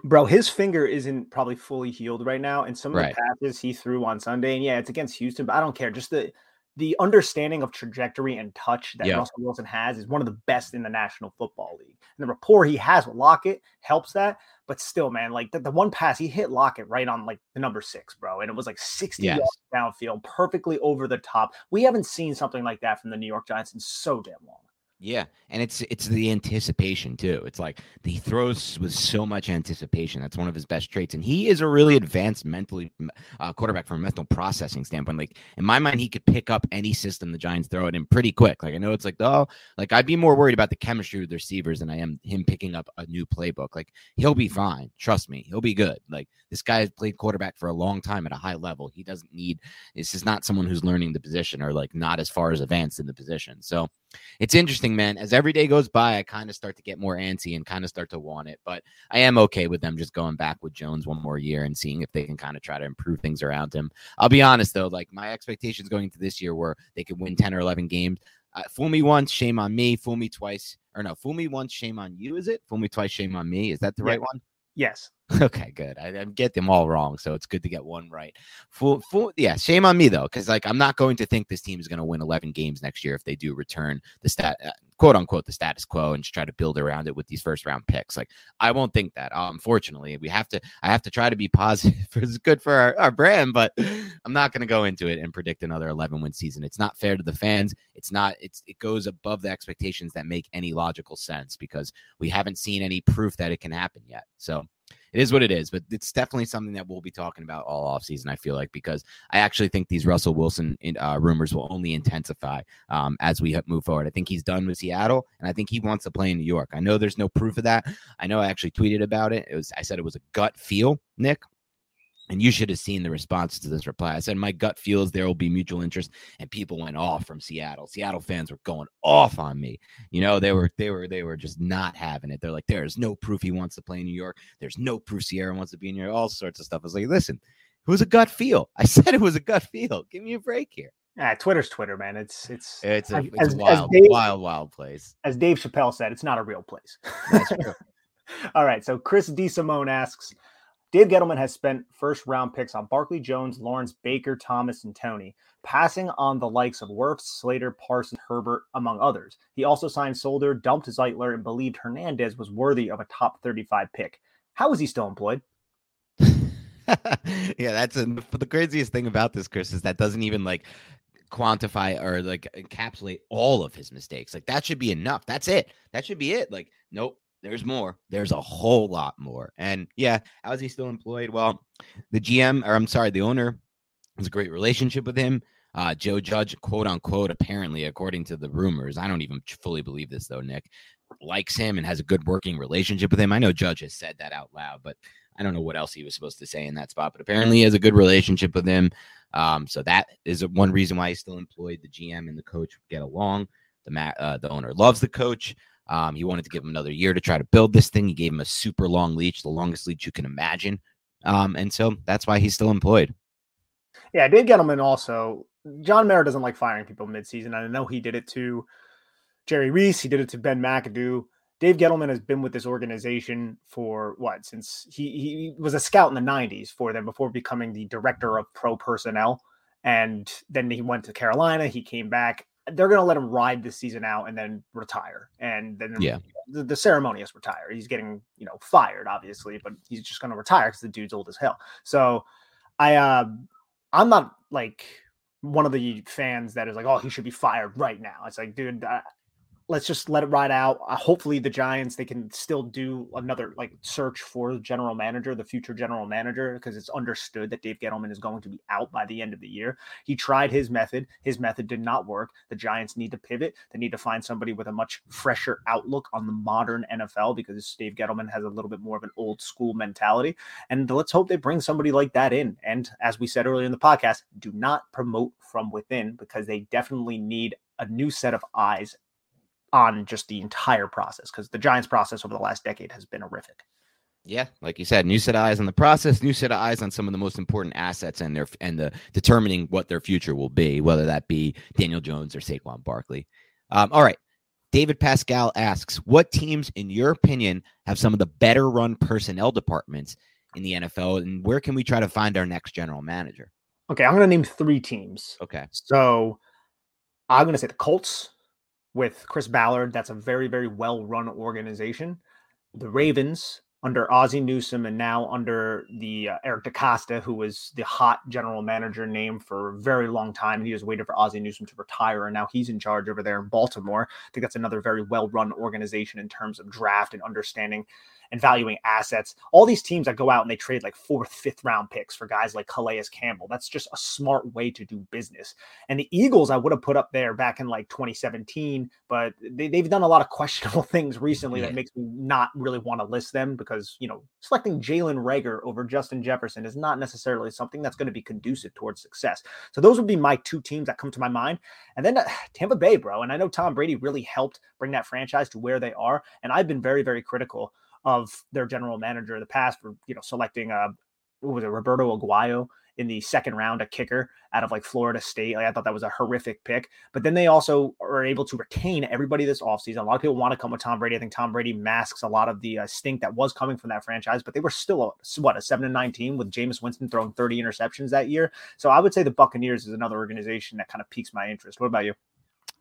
Bro, his finger isn't probably fully healed right now. And some of Right. the passes he threw on Sunday, and yeah, it's against Houston, but I don't care. Just the the understanding of trajectory and touch that Yeah. Russell Wilson has is one of the best in the National Football League. And the rapport he has with Lockett helps that. But still, man, like the, the one pass he hit Lockett right on like the number six, bro. And it was like 60 Yes. yards downfield, perfectly over the top. We haven't seen something like that from the New York Giants in so damn long. Yeah, and it's it's the anticipation too. It's like he throws with so much anticipation. That's one of his best traits, and he is a really advanced mentally uh, quarterback from a mental processing standpoint. Like in my mind, he could pick up any system the Giants throw it in pretty quick. Like I know it's like oh, like I'd be more worried about the chemistry with the receivers than I am him picking up a new playbook. Like he'll be fine. Trust me, he'll be good. Like this guy has played quarterback for a long time at a high level. He doesn't need. This is not someone who's learning the position or like not as far as advanced in the position. So it's interesting, man. As every day goes by, I kind of start to get more antsy and kind of start to want it. But I am okay with them just going back with Jones one more year and seeing if they can kind of try to improve things around him. I'll be honest though, like my expectations going into this year were they could win 10 or 11 games. Uh, fool me once, shame on me. Fool me twice, or no, fool me once, shame on you. Is it? Fool me twice, shame on me. Is that the Yeah. right one? Yes. Okay, good. I, I get them all wrong, so it's good to get one right. Fool, fool, yeah. Shame on me though, because like I'm not going to think this team is going to win 11 games next year if they do return the stat, uh, quote unquote, the status quo and just try to build around it with these first round picks. Like I won't think that. Unfortunately, we have to. I have to try to be positive. it's good for our, our brand, but I'm not going to go into it and predict another 11 win season. It's not fair to the fans. It's not. It's it goes above the expectations that make any logical sense because we haven't seen any proof that it can happen yet. So it is what it is, but it's definitely something that we'll be talking about all offseason, I feel like, because I actually think these Russell Wilson uh, rumors will only intensify um, as we move forward. I think he's done with Seattle, and I think he wants to play in New York. I know there's no proof of that. I know I actually tweeted about it. It was I said it was a gut feel, Nick. And you should have seen the response to this reply. I said, My gut feels there will be mutual interest. And people went off from Seattle. Seattle fans were going off on me. You know, they were they were they were just not having it. They're like, There's no proof he wants to play in New York. There's no proof Ciara wants to be in New York, all sorts of stuff. I was like, listen, it was a gut feel. I said it was a gut feel. Give me a break here. Yeah, Twitter's Twitter, man. It's it's It's a, it's as- a wild, Dave, wild, wild place. as Dave Chappelle said, it's not a real place. That's true. All right. So Chris D. Simone asks Dave Gettleman has spent first round picks on Barkley Jones, Lawrence Baker, Thomas, and Toney, passing on the likes of Wirfs, Slater, Parsons, Herbert, among others. He also signed Solder, dumped Zeitler, and believed Hernandez was worthy of a top 35 pick. How is he still employed? yeah, that's a, the craziest thing about this, Chris, is that doesn't even like quantify or like encapsulate all of his mistakes. Like that should be enough. That's it. That should be it. Like, nope, there's more. There's a whole lot more. And yeah, how is he still employed? Well, the GM, or I'm sorry, the owner has a great relationship with him. Uh, Joe Judge, quote unquote, apparently, according to the rumors, I don't even fully believe this though, Nick, likes him and has a good working relationship with him. I know Judge has said that out loud, but I don't know what else he was supposed to say in that spot, but apparently he has a good relationship with him. Um, so that is one reason why he's still employed. The GM and the coach get along. The ma- uh, the owner loves the coach. Um, he wanted to give him another year to try to build this thing. He gave him a super long leash, the longest leash you can imagine. Um, and so that's why he's still employed. Yeah, Dave Gettleman also. John Mara doesn't like firing people midseason. I know he did it to Jerry Reese. He did it to Ben McAdoo. Dave Gettleman has been with this organization for what since he he was a scout in the 90s for them before becoming the director of pro personnel and then he went to Carolina he came back they're going to let him ride this season out and then retire and then Yeah. the, the ceremonious retire. He's getting you know fired obviously but he's just going to retire because the dude's old as hell. So I uh I'm not like one of the fans that is like oh he should be fired right now. It's like dude I, let's just let it ride out. Uh, hopefully, the Giants they can still do another like search for general manager, the future general manager, because it's understood that Dave Gettleman is going to be out by the end of the year. He tried his method; his method did not work. The Giants need to pivot. They need to find somebody with a much fresher outlook on the modern NFL because Dave Gettleman has a little bit more of an old school mentality. And let's hope they bring somebody like that in. And as we said earlier in the podcast, do not promote from within because they definitely need a new set of eyes on just the entire process because the Giants process over the last decade has been horrific. Yeah, like you said, new set of eyes on the process, new set of eyes on some of the most important assets and their and the determining what their future will be, whether that be Daniel Jones or Saquon Barkley. Um, all right. David Pascal asks, what teams, in your opinion, have some of the better run personnel departments in the NFL, and where can we try to find our next general manager? Okay, I'm going to name three teams. Okay. So I'm going to say the Colts with Chris Ballard. That's a very, very well run organization. The Ravens under Ozzie Newsome and now under the uh, Eric DeCosta, who was the hot general manager name for a very long time. He was waiting for Ozzie Newsome to retire. And now he's in charge over there in Baltimore. I think that's another very well run organization in terms of draft and understanding and valuing assets. All these teams that go out and they trade like fourth, fifth round picks for guys like Calais Campbell. That's just a smart way to do business. And the Eagles, I would have put up there back in like 2017, but they, they've done a lot of questionable things recently Yeah. that makes me not really want to list them because, you know, selecting Jalen Reagor over Justin Jefferson is not necessarily something that's going to be conducive towards success. So those would be my two teams that come to my mind. And then uh, Tampa Bay, bro. And I know Tom Brady really helped bring that franchise to where they are. And I've been very, very critical of their general manager in the past for you know selecting uh what was it Roberto Aguayo in the second round a kicker out of like Florida State. Like, I thought that was a horrific pick. But then they also are able to retain everybody this offseason. A lot of people want to come with Tom Brady. I think Tom Brady masks a lot of the uh, stink that was coming from that franchise, but they were still a, what a 7 and 19 with Jameis Winston throwing 30 interceptions that year. So I would say the Buccaneers is another organization that kind of piques my interest. What about you?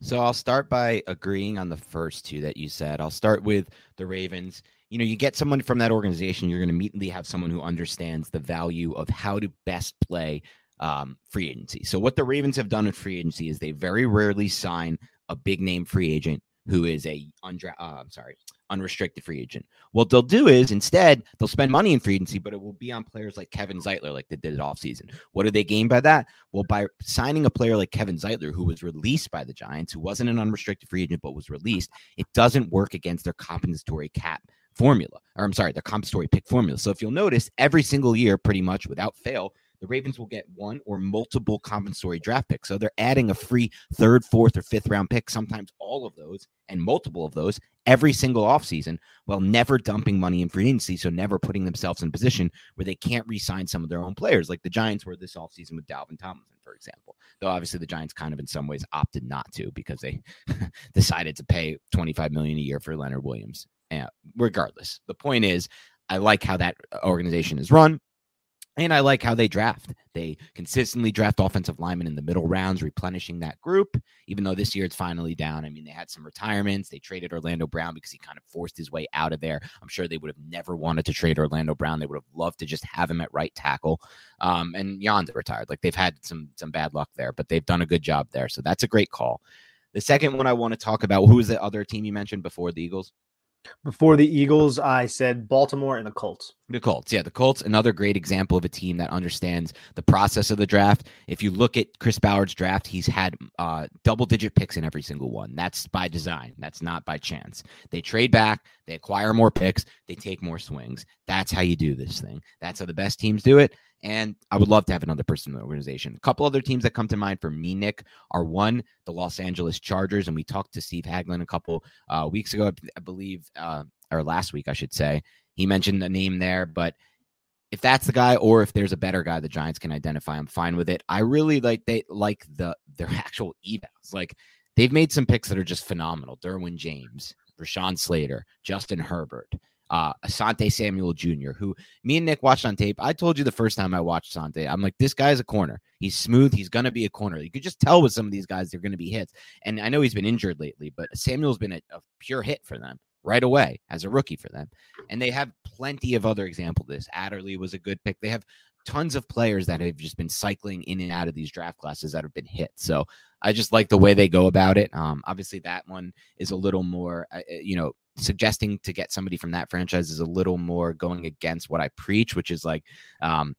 So I'll start by agreeing on the first two that you said. I'll start with the Ravens. You know, you get someone from that organization, you're going to immediately have someone who understands the value of how to best play um, free agency. So what the Ravens have done with free agency is they very rarely sign a big name free agent who is a undra- uh, I'm sorry, unrestricted free agent. What they'll do is instead they'll spend money in free agency, but it will be on players like Kevin Zeitler, like they did it off season. What do they gain by that? Well, by signing a player like Kevin Zeitler, who was released by the Giants, who wasn't an unrestricted free agent but was released, it doesn't work against their compensatory cap formula. Or I'm sorry, their compensatory pick formula. So if you'll notice, every single year, pretty much without fail, the Ravens will get one or multiple compensatory draft picks. So they're adding a free third, fourth, or fifth round pick, sometimes all of those and multiple of those every single offseason while never dumping money in free agency. So never putting themselves in a position where they can't re sign some of their own players, like the Giants were this offseason with Dalvin Tomlinson, for example. Though obviously the Giants kind of in some ways opted not to because they decided to pay 25 million a year for Leonard Williams. Regardless, the point is, I like how that organization is run. And I like how they draft. They consistently draft offensive linemen in the middle rounds, replenishing that group, even though this year it's finally down. I mean, they had some retirements. They traded Orlando Brown because he kind of forced his way out of there. I'm sure they would have never wanted to trade Orlando Brown. They would have loved to just have him at right tackle. Um, and Yanda retired. Like they've had some some bad luck there, but they've done a good job there. So that's a great call. The second one I want to talk about, who was the other team you mentioned before the Eagles? Before the Eagles, I said Baltimore and the Colts. The Colts, yeah, the Colts, another great example of a team that understands the process of the draft. If you look at Chris Ballard's draft, he's had uh, double digit picks in every single one. That's by design, that's not by chance. They trade back, they acquire more picks, they take more swings. That's how you do this thing. That's how the best teams do it. And I would love to have another person in the organization. A couple other teams that come to mind for me, Nick, are one, the Los Angeles Chargers. And we talked to Steve Haglin a couple uh, weeks ago, I believe, uh, or last week, I should say. He mentioned a name there, but if that's the guy or if there's a better guy the Giants can identify, I'm fine with it. I really like they like the their actual evals. Like they've made some picks that are just phenomenal. Derwin James, Rashawn Slater, Justin Herbert uh, Asante Samuel Jr., who me and Nick watched on tape. I told you the first time I watched Asante, I'm like, this guy's a corner. He's smooth. He's going to be a corner. You could just tell with some of these guys, they're going to be hits. And I know he's been injured lately, but Samuel's been a, a pure hit for them right away as a rookie for them. And they have plenty of other examples this. Adderley was a good pick. They have tons of players that have just been cycling in and out of these draft classes that have been hit. So I just like the way they go about it. Um, obviously, that one is a little more, uh, uh you know, suggesting to get somebody from that franchise is a little more going against what I preach, which is like um,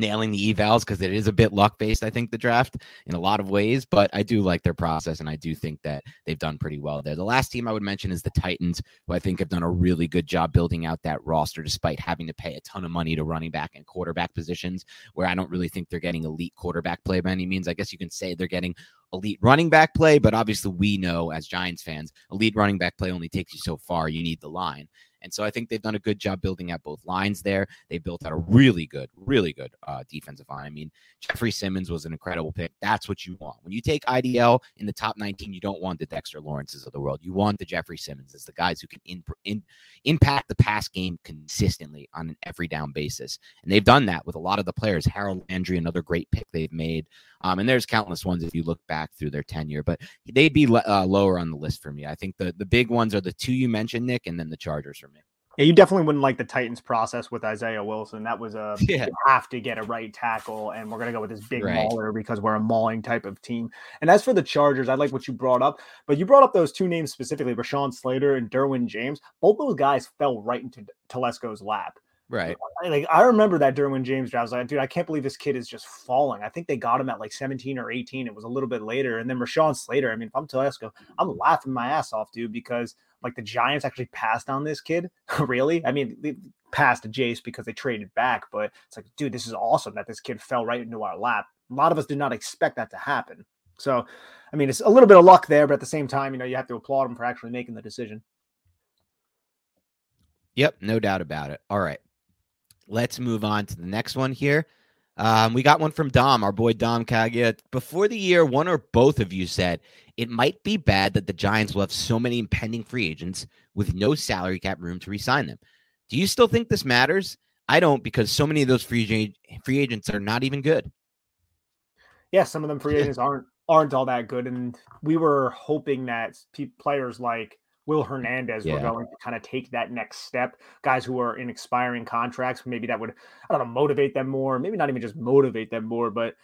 nailing the evals because it is a bit luck based, I think, the draft in a lot of ways. But I do like their process and I do think that they've done pretty well there. The last team I would mention is the Titans, who I think have done a really good job building out that roster despite having to pay a ton of money to running back and quarterback positions, where I don't really think they're getting elite quarterback play by any means. I guess you can say they're getting elite running back play, but obviously we know as Giants fans, elite running back play only takes you so far. You need the line. And so I think they've done a good job building out both lines there. They built out a really good, really good uh, defensive line. I mean, Jeffrey Simmons was an incredible pick. That's what you want. When you take IDL in the top 19, you don't want the Dexter Lawrences of the world. You want the Jeffrey Simmons as the guys who can in, in, impact the pass game consistently on an every down basis. And they've done that with a lot of the players. Harold Landry, another great pick they've made. Um, and there's countless ones if you look back through their tenure, but they'd be uh, lower on the list for me. I think the the big ones are the two you mentioned, Nick, and then the Chargers for. Yeah, you definitely wouldn't like the Titans process with Isaiah Wilson. That was a yeah. have to get a right tackle, and we're gonna go with this big right. mauler because we're a mauling type of team. And as for the Chargers, I like what you brought up, but you brought up those two names specifically, Rashawn Slater and Derwin James. Both those guys fell right into Telesco's lap. Right. Like I remember that Derwin James draft. I was like, dude, I can't believe this kid is just falling. I think they got him at like 17 or 18. It was a little bit later. And then Rashawn Slater. I mean, if I'm Telesco, I'm laughing my ass off, dude, because like the Giants actually passed on this kid. really? I mean, they passed Jace because they traded back, but it's like, dude, this is awesome that this kid fell right into our lap. A lot of us did not expect that to happen. So, I mean, it's a little bit of luck there, but at the same time, you know, you have to applaud him for actually making the decision. Yep, no doubt about it. All right let's move on to the next one here. Um, we got one from Dom, our boy Dom Kagia. Before the year, one or both of you said it might be bad that the Giants will have so many impending free agents with no salary cap room to resign them. Do you still think this matters? I don't because so many of those free free agents are not even good. Yeah, some of them free agents aren't aren't all that good, and we were hoping that players like Will Hernandez yeah. were going to kind of take that next step. Guys who are in expiring contracts, maybe that would, I don't know, motivate them more. Maybe not even just motivate them more, but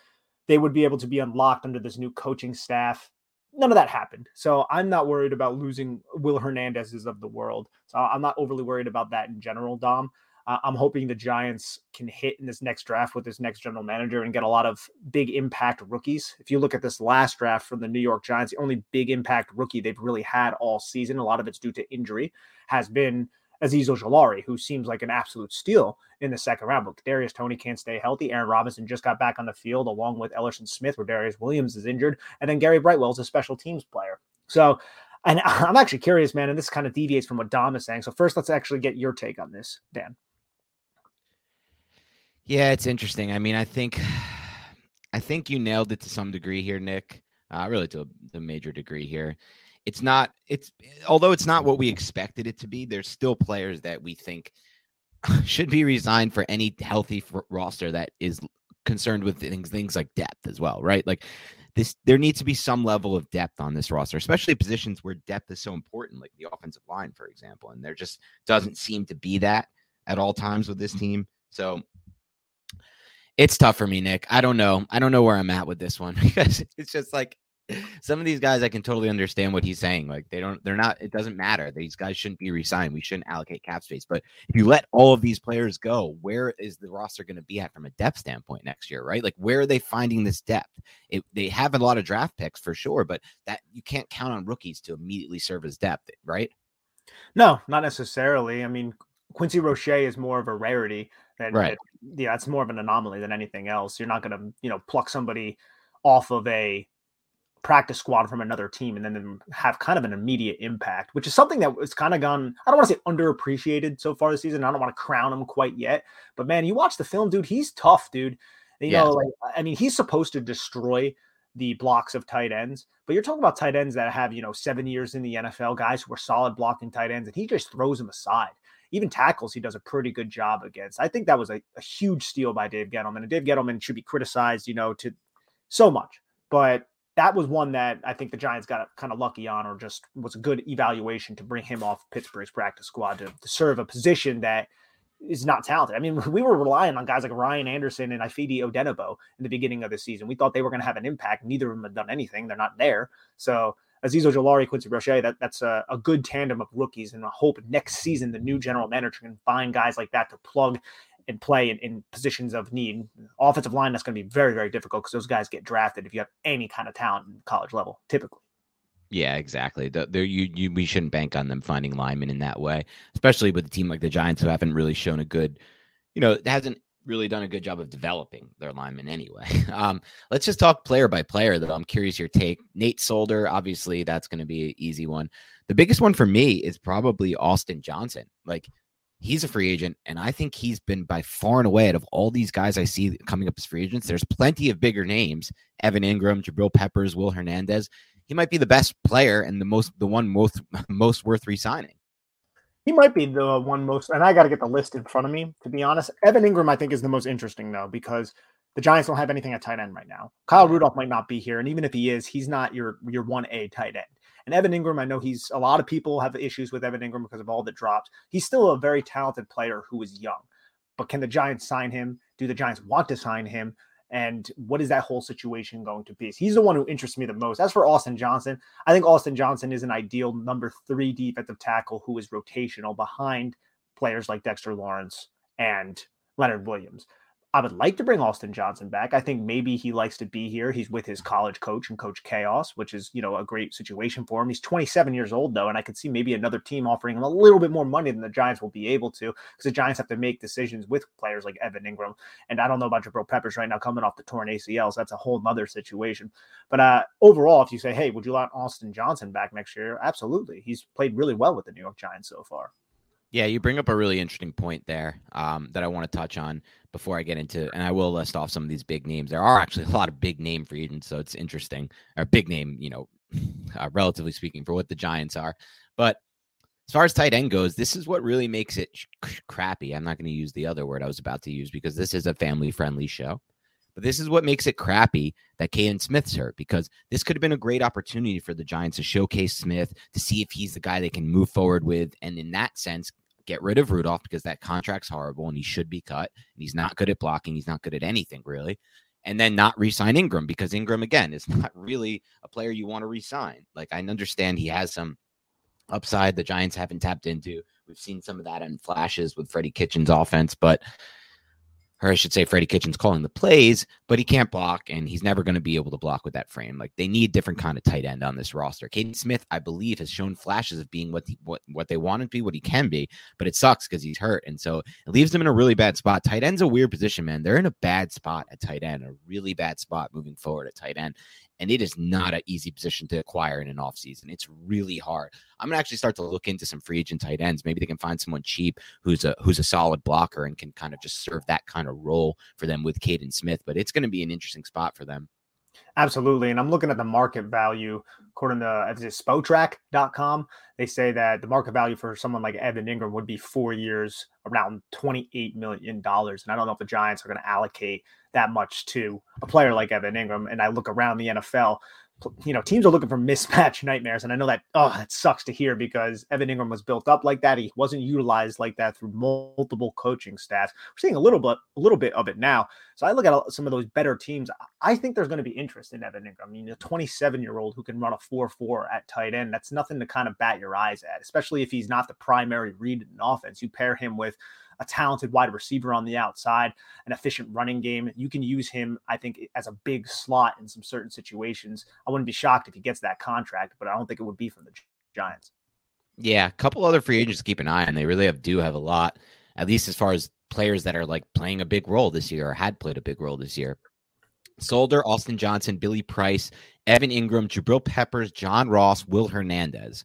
they would be able to be unlocked under this new coaching staff. None of that happened. So I'm not worried about losing Will Hernandez's of the world. So I'm not overly worried about that in general, Dom. Uh, I'm hoping the Giants can hit in this next draft with this next general manager and get a lot of big impact rookies. If you look at this last draft from the New York Giants, the only big impact rookie they've really had all season, a lot of it's due to injury, has been Azeez Ojulari, who seems like an absolute steal in the second round. But Darius Toney can't stay healthy. Aaron Robinson just got back on the field along with Elerson Smith, where Darius Williams is injured, and then Gary Brightwell is a special teams player. So, and I'm actually curious, man, and this kind of deviates from what Dom is saying. So first, let's actually get your take on this, Dan. Yeah, it's interesting. I mean, I think, I think you nailed it to some degree here, Nick. Uh, really, to a, a major degree here it's not it's although it's not what we expected it to be there's still players that we think should be resigned for any healthy roster that is concerned with things things like depth as well right like this there needs to be some level of depth on this roster especially positions where depth is so important like the offensive line for example and there just doesn't seem to be that at all times with this team so it's tough for me nick i don't know i don't know where i'm at with this one because it's just like some of these guys I can totally understand what he's saying. Like they don't, they're not. It doesn't matter. These guys shouldn't be resigned. We shouldn't allocate cap space. But if you let all of these players go, where is the roster going to be at from a depth standpoint next year? Right? Like where are they finding this depth? It, they have a lot of draft picks for sure, but that you can't count on rookies to immediately serve as depth, right? No, not necessarily. I mean, Quincy Roche is more of a rarity. Than, right. Yeah, it's more of an anomaly than anything else. You're not going to, you know, pluck somebody off of a practice squad from another team and then have kind of an immediate impact, which is something that was kind of gone, I don't want to say underappreciated so far this season. I don't want to crown him quite yet. But man, you watch the film, dude, he's tough, dude. You yeah. know, like I mean, he's supposed to destroy the blocks of tight ends, but you're talking about tight ends that have, you know, seven years in the NFL, guys who are solid blocking tight ends, and he just throws them aside. Even tackles, he does a pretty good job against. I think that was a, a huge steal by Dave Gettleman. And Dave Gettleman should be criticized, you know, to so much. But that was one that I think the Giants got kind of lucky on, or just was a good evaluation to bring him off Pittsburgh's practice squad to, to serve a position that is not talented. I mean, we were relying on guys like Ryan Anderson and Ifeadi Odenigbo in the beginning of the season. We thought they were going to have an impact. Neither of them have done anything. They're not there. So Azeez Ojulari, Quincy Roche, that, that's a, a, good tandem of rookies. And I hope next season the new general manager can find guys like that to plug and play in, in positions of need. Offensive line, that's going to be very, very difficult because those guys get drafted if you have any kind of talent in college level, typically. Yeah, exactly. The, you, you, we shouldn't bank on them finding linemen in that way, especially with a team like the Giants who haven't really shown a good, you know, hasn't really done a good job of developing their linemen anyway. Um, let's just talk player by player, though. I'm curious your take. Nate Solder, obviously, that's going to be an easy one. The biggest one for me is probably Austin Johnson. Like He's a free agent, and I think he's been by far and away out of all these guys I see coming up as free agents. There's plenty of bigger names: Evan Engram, Jabril Peppers, Will Hernandez. He might be the best player and the most, the one most, most worth resigning. He might be the one most, and I got to get the list in front of me to be honest. Evan Engram, I think, is the most interesting though because the Giants don't have anything at tight end right now. Kyle Rudolph might not be here, and even if he is, he's not your your one A tight end. And Evan Engram, I know he's a lot of people have issues with Evan Engram because of all the drops. He's still a very talented player who is young. But can the Giants sign him? Do the Giants want to sign him? And what is that whole situation going to be? He's the one who interests me the most. As for Austin Johnson, I think Austin Johnson is an ideal number three defensive tackle who is rotational behind players like Dexter Lawrence and Leonard Williams. I would like to bring Austin Johnson back. I think maybe he likes to be here. He's with his college coach and Coach Chaos, which is, you know, a great situation for him. He's 27 years old, though, and I could see maybe another team offering him a little bit more money than the Giants will be able to because the Giants have to make decisions with players like Evan Engram. And I don't know about Jabril Peppers right now coming off the torn ACL, so that's a whole other situation. But uh, overall, if you say, hey, would you want Austin Johnson back next year? Absolutely. He's played really well with the New York Giants so far. Yeah, you bring up a really interesting point there um, that I want to touch on before I get into, and I will list off some of these big names. There are actually a lot of big name free agents, so it's interesting, or big name, you know, uh, relatively speaking, for what the Giants are. But as far as tight end goes, this is what really makes it sh- crappy. I'm not going to use the other word I was about to use because this is a family friendly show. But this is what makes it crappy that Kaden Smith's hurt because this could have been a great opportunity for the Giants to showcase Smith to see if he's the guy they can move forward with. And in that sense, get rid of Rudolph because that contract's horrible and he should be cut. And he's not good at blocking. He's not good at anything really. And then not re-sign Engram because Engram again is not really a player you want to re-sign. Like I understand he has some upside the Giants haven't tapped into. We've seen some of that in flashes with Freddie Kitchens' offense, but or I should say, Freddie Kitchens calling the plays, but he can't block, and he's never going to be able to block with that frame. Like they need different kind of tight end on this roster. Kaden Smith, I believe, has shown flashes of being what the, what what they want him to be, what he can be, but it sucks because he's hurt, and so it leaves them in a really bad spot. Tight end's a weird position, man. They're in a bad spot at tight end, a really bad spot moving forward at tight end, and it is not an easy position to acquire in an offseason. It's really hard. I'm gonna actually start to look into some free agent tight ends. Maybe they can find someone cheap who's a who's a solid blocker and can kind of just serve that kind of role for them with Kaden Smith. But it's gonna be an interesting spot for them. Absolutely. And I'm looking at the market value according to is it spotrac.com. They say that the market value for someone like Evan Engram would be four years around $28 million. And I don't know if the Giants are going to allocate that much to a player like Evan Engram. And I look around the NFL, you know, teams are looking for mismatch nightmares. And I know that, oh, that sucks to hear because Evan Engram was built up like that. He wasn't utilized like that through multiple coaching staffs. We're seeing a little bit, a little bit of it now. So I look at some of those better teams. I think there's going to be interest in Evan Engram. I mean, a 27 year old who can run a 4 4 at tight end, that's nothing to kind of bat your eyes at, especially if he's not the primary read in offense. You pair him with a talented wide receiver on the outside, an efficient running game. You can use him, I think, as a big slot in some certain situations. I wouldn't be shocked if he gets that contract, but I don't think it would be from the Giants. Yeah, a couple other free agents to keep an eye on. They really have do have a lot, at least as far as players that are like playing a big role this year or had played a big role this year. Solder, Austin Johnson, Billy Price, Evan Engram, Jabril Peppers, John Ross, Will Hernandez.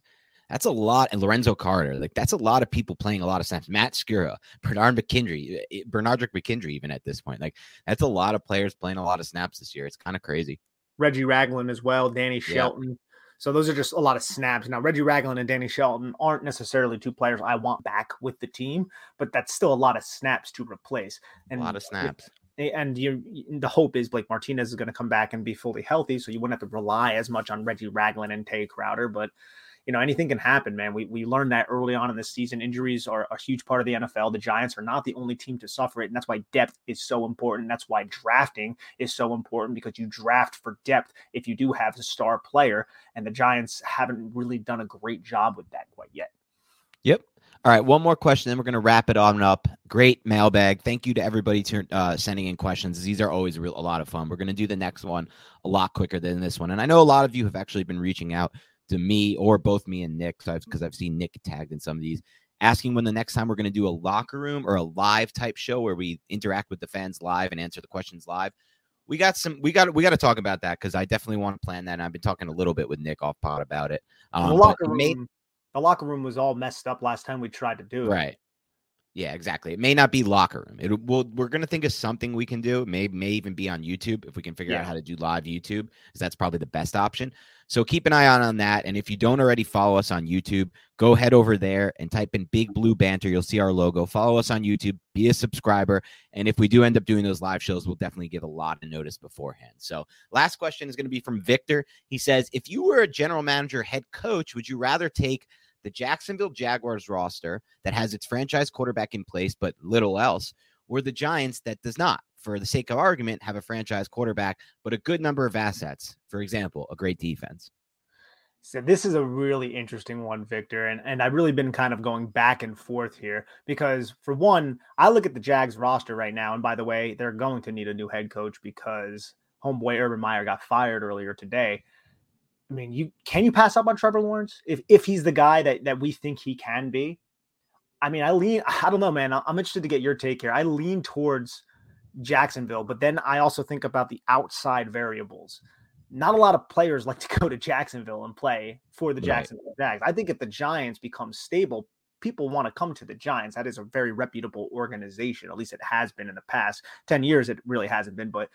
That's a lot. And Lorenzo Carter, like that's a lot of people playing a lot of snaps. Matt Skura, Bernard McKindry, eh, McKindry, even at this point. Like that's a lot of players playing a lot of snaps this year. It's kind of crazy. Reggie Ragland as well, Danny Shelton. Yeah. So those are just a lot of snaps. Now, Reggie Ragland and Danny Shelton aren't necessarily two players I want back with the team, but that's still a lot of snaps to replace. And a lot of snaps. And you, the hope is Blake Martinez is going to come back and be fully healthy, so you wouldn't have to rely as much on Reggie Ragland and Tae Crowder. But you know, anything can happen, man. We, we learned that early on in the season. Injuries are a huge part of the NFL. The Giants are not the only team to suffer it. And that's why depth is so important. That's why drafting is so important because you draft for depth if you do have a star player. And the Giants haven't really done a great job with that quite yet. Yep. All right, one more question, then we're going to wrap it on up. Great mailbag. Thank you to everybody to, uh, sending in questions. These are always real, a lot of fun. We're going to do the next one a lot quicker than this one. And I know a lot of you have actually been reaching out to me or both me and Nick, because I've seen Nick tagged in some of these, asking when the next time we're going to do a locker room or a live type show where we interact with the fans live and answer the questions live. We got some. We got. We got to talk about that because I definitely want to plan that. And I've been talking a little bit with Nick off pod about it. Um, the locker room. Made, the locker room was all messed up last time we tried to do it. Right. Yeah, exactly. It may not be locker room. It will. We're gonna think of something we can do. May may even be on YouTube if we can figure yeah. out how to do live YouTube, because that's probably the best option. So keep an eye on on that. And if you don't already follow us on YouTube, go head over there and type in Big Blue Banter. You'll see our logo. Follow us on YouTube. Be a subscriber. And if we do end up doing those live shows, we'll definitely give a lot of notice beforehand. So last question is going to be from Victor. He says, if you were a general manager, head coach, would you rather take the Jacksonville Jaguars roster that has its franchise quarterback in place, but little else, or the Giants that does not? For the sake of argument, have a franchise quarterback, but a good number of assets. For example, a great defense. So this is a really interesting one, Victor, and and I've really been kind of going back and forth here because for one, I look at the Jags roster right now, and by the way, they're going to need a new head coach because homeboy Urban Meyer got fired earlier today. I mean, you can you pass up on Trevor Lawrence if if he's the guy that that we think he can be? I mean, I lean. I don't know, man. I'm interested to get your take here. I lean towards Jacksonville, but then I also think about the outside variables. Not a lot of players like to go to Jacksonville and play for the right. Jacksonville Jags. I think if the Giants become stable, people want to come to the Giants. That is a very reputable organization. At least it has been in the past 10 years. It really hasn't been, but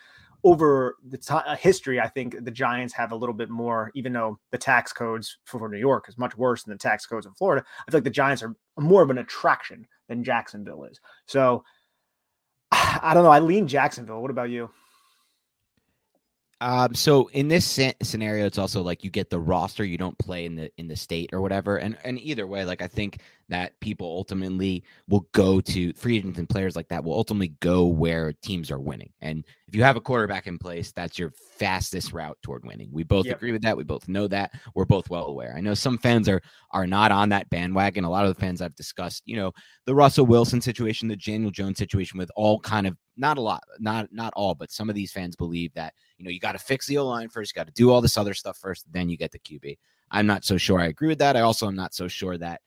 over the t- uh, history, I think the Giants have a little bit more, even though the tax codes for New York is much worse than the tax codes in Florida. I feel like the Giants are more of an attraction than Jacksonville is. So I don't know. I lean Jacksonville. What about you? Um, so in this scenario, it's also like you get the roster, you don't play in the in the state or whatever. And and either way, like I think that people ultimately will go to free agents and players like that will ultimately go where teams are winning. And if you have a quarterback in place, that's your fastest route toward winning. We both yep. agree with that. We both know that. We're both well aware. I know some fans are are not on that bandwagon. A lot of the fans I've discussed, you know, the Russell Wilson situation, the Daniel Jones situation with all kind of not a lot, not not all, but some of these fans believe that, you know, you got to fix the O line first, you got to do all this other stuff first, then you get the QB. I'm not so sure I agree with that. I also am not so sure that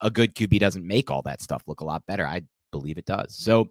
a, good QB doesn't make all that stuff look a lot better. I believe it does. So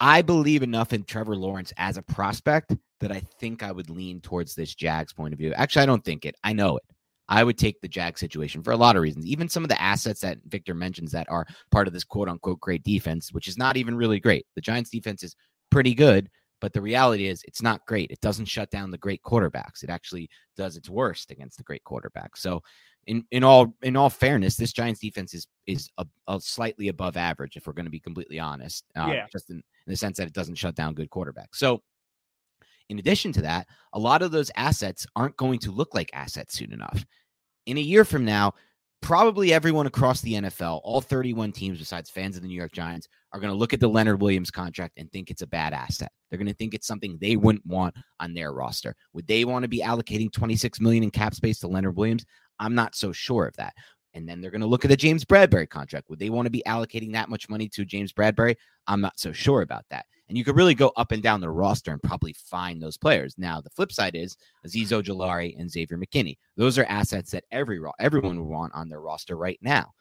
I believe enough in Trevor Lawrence as a prospect that I think I would lean towards this Jags point of view. Actually, I don't think it. I know it. I would take the Jag situation for a lot of reasons. Even some of the assets that Victor mentions that are part of this quote unquote great defense, which is not even really great. The Giants defense is pretty good, but the reality is it's not great. It doesn't shut down the great quarterbacks. It actually does its worst against the great quarterbacks. So in in all in all fairness, this Giants defense is is a, a slightly above average if we're going to be completely honest. Uh, yeah. Just in, in the sense that it doesn't shut down good quarterbacks. So, in addition to that, a lot of those assets aren't going to look like assets soon enough. In a year from now, probably everyone across the NFL, all 31 teams besides fans of the New York Giants, are going to look at the Leonard Williams contract and think it's a bad asset. They're going to think it's something they wouldn't want on their roster. Would they want to be allocating 26 million in cap space to Leonard Williams? I'm not so sure of that. And then they're going to look at the James Bradberry contract. Would they want to be allocating that much money to James Bradberry? I'm not so sure about that. And you could really go up and down the roster and probably find those players. Now, the flip side is Azeez Ojulari and Xavier McKinney. Those are assets that every everyone would want on their roster right now.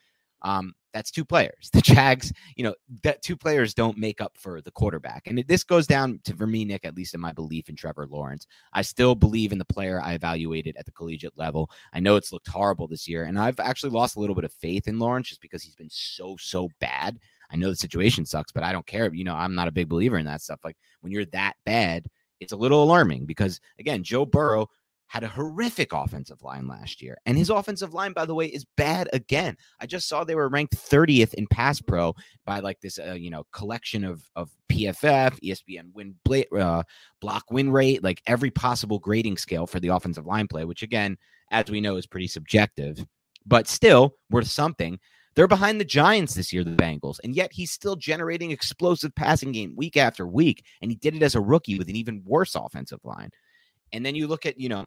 Um, that's two players. The Jags, you know, that two players don't make up for the quarterback. And this goes down to for me, Nick, at least in my belief in Trevor Lawrence. I still believe in the player I evaluated at the collegiate level. I know it's looked horrible this year, and I've actually lost a little bit of faith in Lawrence just because he's been so, so bad. I know the situation sucks, but I don't care. You know, I'm not a big believer in that stuff. Like when you're that bad, it's a little alarming because again, Joe Burrow had a horrific offensive line last year. And his offensive line, by the way, is bad again. I just saw they were ranked 30th in pass pro by like this, uh, you know, collection of, of PFF, ESPN win uh, block win rate, like every possible grading scale for the offensive line play, which again, as we know, is pretty subjective, but still worth something. They're behind the Giants this year, the Bengals, and yet he's still generating explosive passing game week after week. And he did it as a rookie with an even worse offensive line. And then you look at, you know,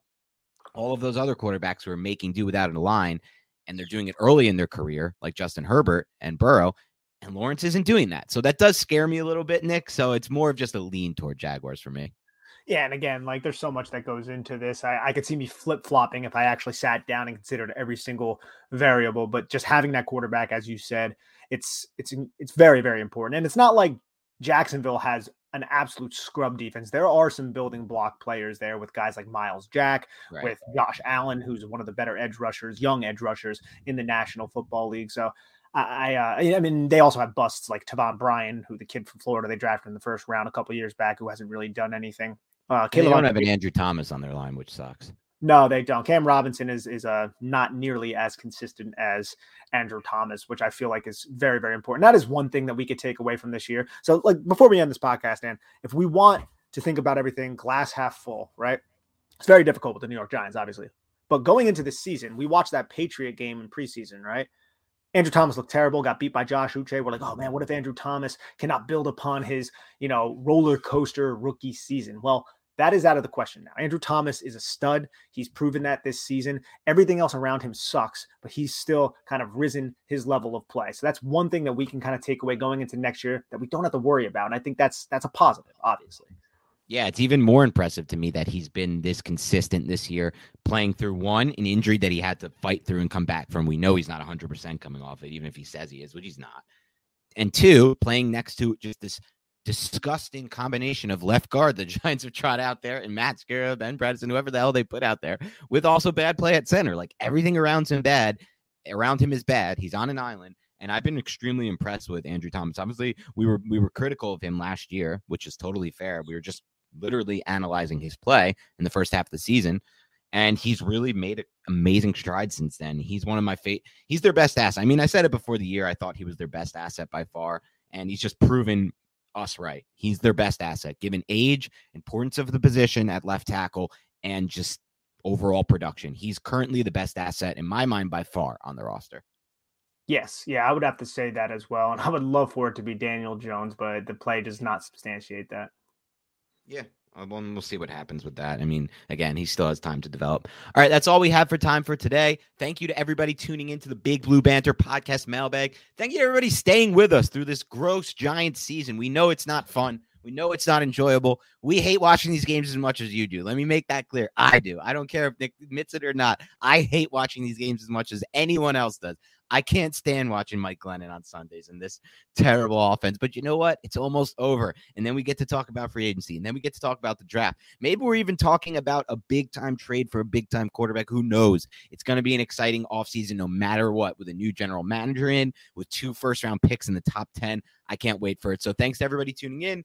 all of those other quarterbacks who are making do without a line, and they're doing it early in their career, like Justin Herbert and Burrow. And Lawrence isn't doing that. So that does scare me a little bit, Nick. So it's more of just a lean toward Jaguars for me. Yeah, and again, like there's so much that goes into this. I, I could see me flip flopping if I actually sat down and considered every single variable. But just having that quarterback, as you said, it's it's it's very very important. And it's not like Jacksonville has an absolute scrub defense. There are some building block players there with guys like Myles Jack, right. with Josh Allen, who's one of the better edge rushers, young edge rushers in the National Football League. So I, uh, I mean, they also have busts like Taven Bryan, who the kid from Florida they drafted in the first round a couple years back, who hasn't really done anything. Uh, they don't have an Andrew Thomas on their line, which sucks. No, they don't. Cam Robinson is is uh, not nearly as consistent as Andrew Thomas, which I feel like is very very important. That is one thing that we could take away from this year. So, like before we end this podcast, Dan, if we want to think about everything glass half full, right? It's very difficult with the New York Giants, obviously. But going into this season, we watched that Patriot game in preseason, right? Andrew Thomas looked terrible, got beat by Josh Uche. We're like, oh man, what if Andrew Thomas cannot build upon his, you know, roller coaster rookie season? Well, that is out of the question now. Andrew Thomas is a stud. He's proven that this season. Everything else around him sucks, but he's still kind of risen his level of play. So that's one thing that we can kind of take away going into next year that we don't have to worry about. And I think that's that's a positive, obviously. Yeah, it's even more impressive to me that he's been this consistent this year, playing through one, an injury that he had to fight through and come back from. We know he's not 100% coming off it, even if he says he is, which he's not. And two, playing next to just this disgusting combination of left guard the Giants have trot out there and Matt Skura, Ben Bredeson, whoever the hell they put out there, with also bad play at center. Like everything around him bad, around him is bad. He's on an island. And I've been extremely impressed with Andrew Thomas. Obviously, we were we were critical of him last year, which is totally fair. We were just literally analyzing his play in the first half of the season. And he's really made an amazing strides since then. He's one of my favorite. He's their best asset. I mean, I said it before the year. I thought he was their best asset by far, and he's just proven us right. He's their best asset, given age, importance of the position at left tackle, and just overall production. He's currently the best asset in my mind by far on the roster. Yes, yeah, I would have to say that as well, and I would love for it to be Daniel Jones, but the play does not substantiate that. Yeah, well, Uh, we'll see what happens with that. I mean, again, he still has time to develop. All right, that's all we have for time for today. Thank you to everybody tuning into the Big Blue Banter podcast mailbag. Thank you to everybody staying with us through this gross giant season. We know it's not fun. We know it's not enjoyable. We hate watching these games as much as you do. Let me make that clear. I do. I don't care if Nick admits it or not. I hate watching these games as much as anyone else does. I can't stand watching Mike Glennon on Sundays and this terrible offense. But you know what? It's almost over. And then we get to talk about free agency. And then we get to talk about the draft. Maybe we're even talking about a big time trade for a big time quarterback. Who knows? It's going to be an exciting offseason no matter what, with a new general manager in, with two first round picks in the top 10. I can't wait for it. So thanks to everybody tuning in.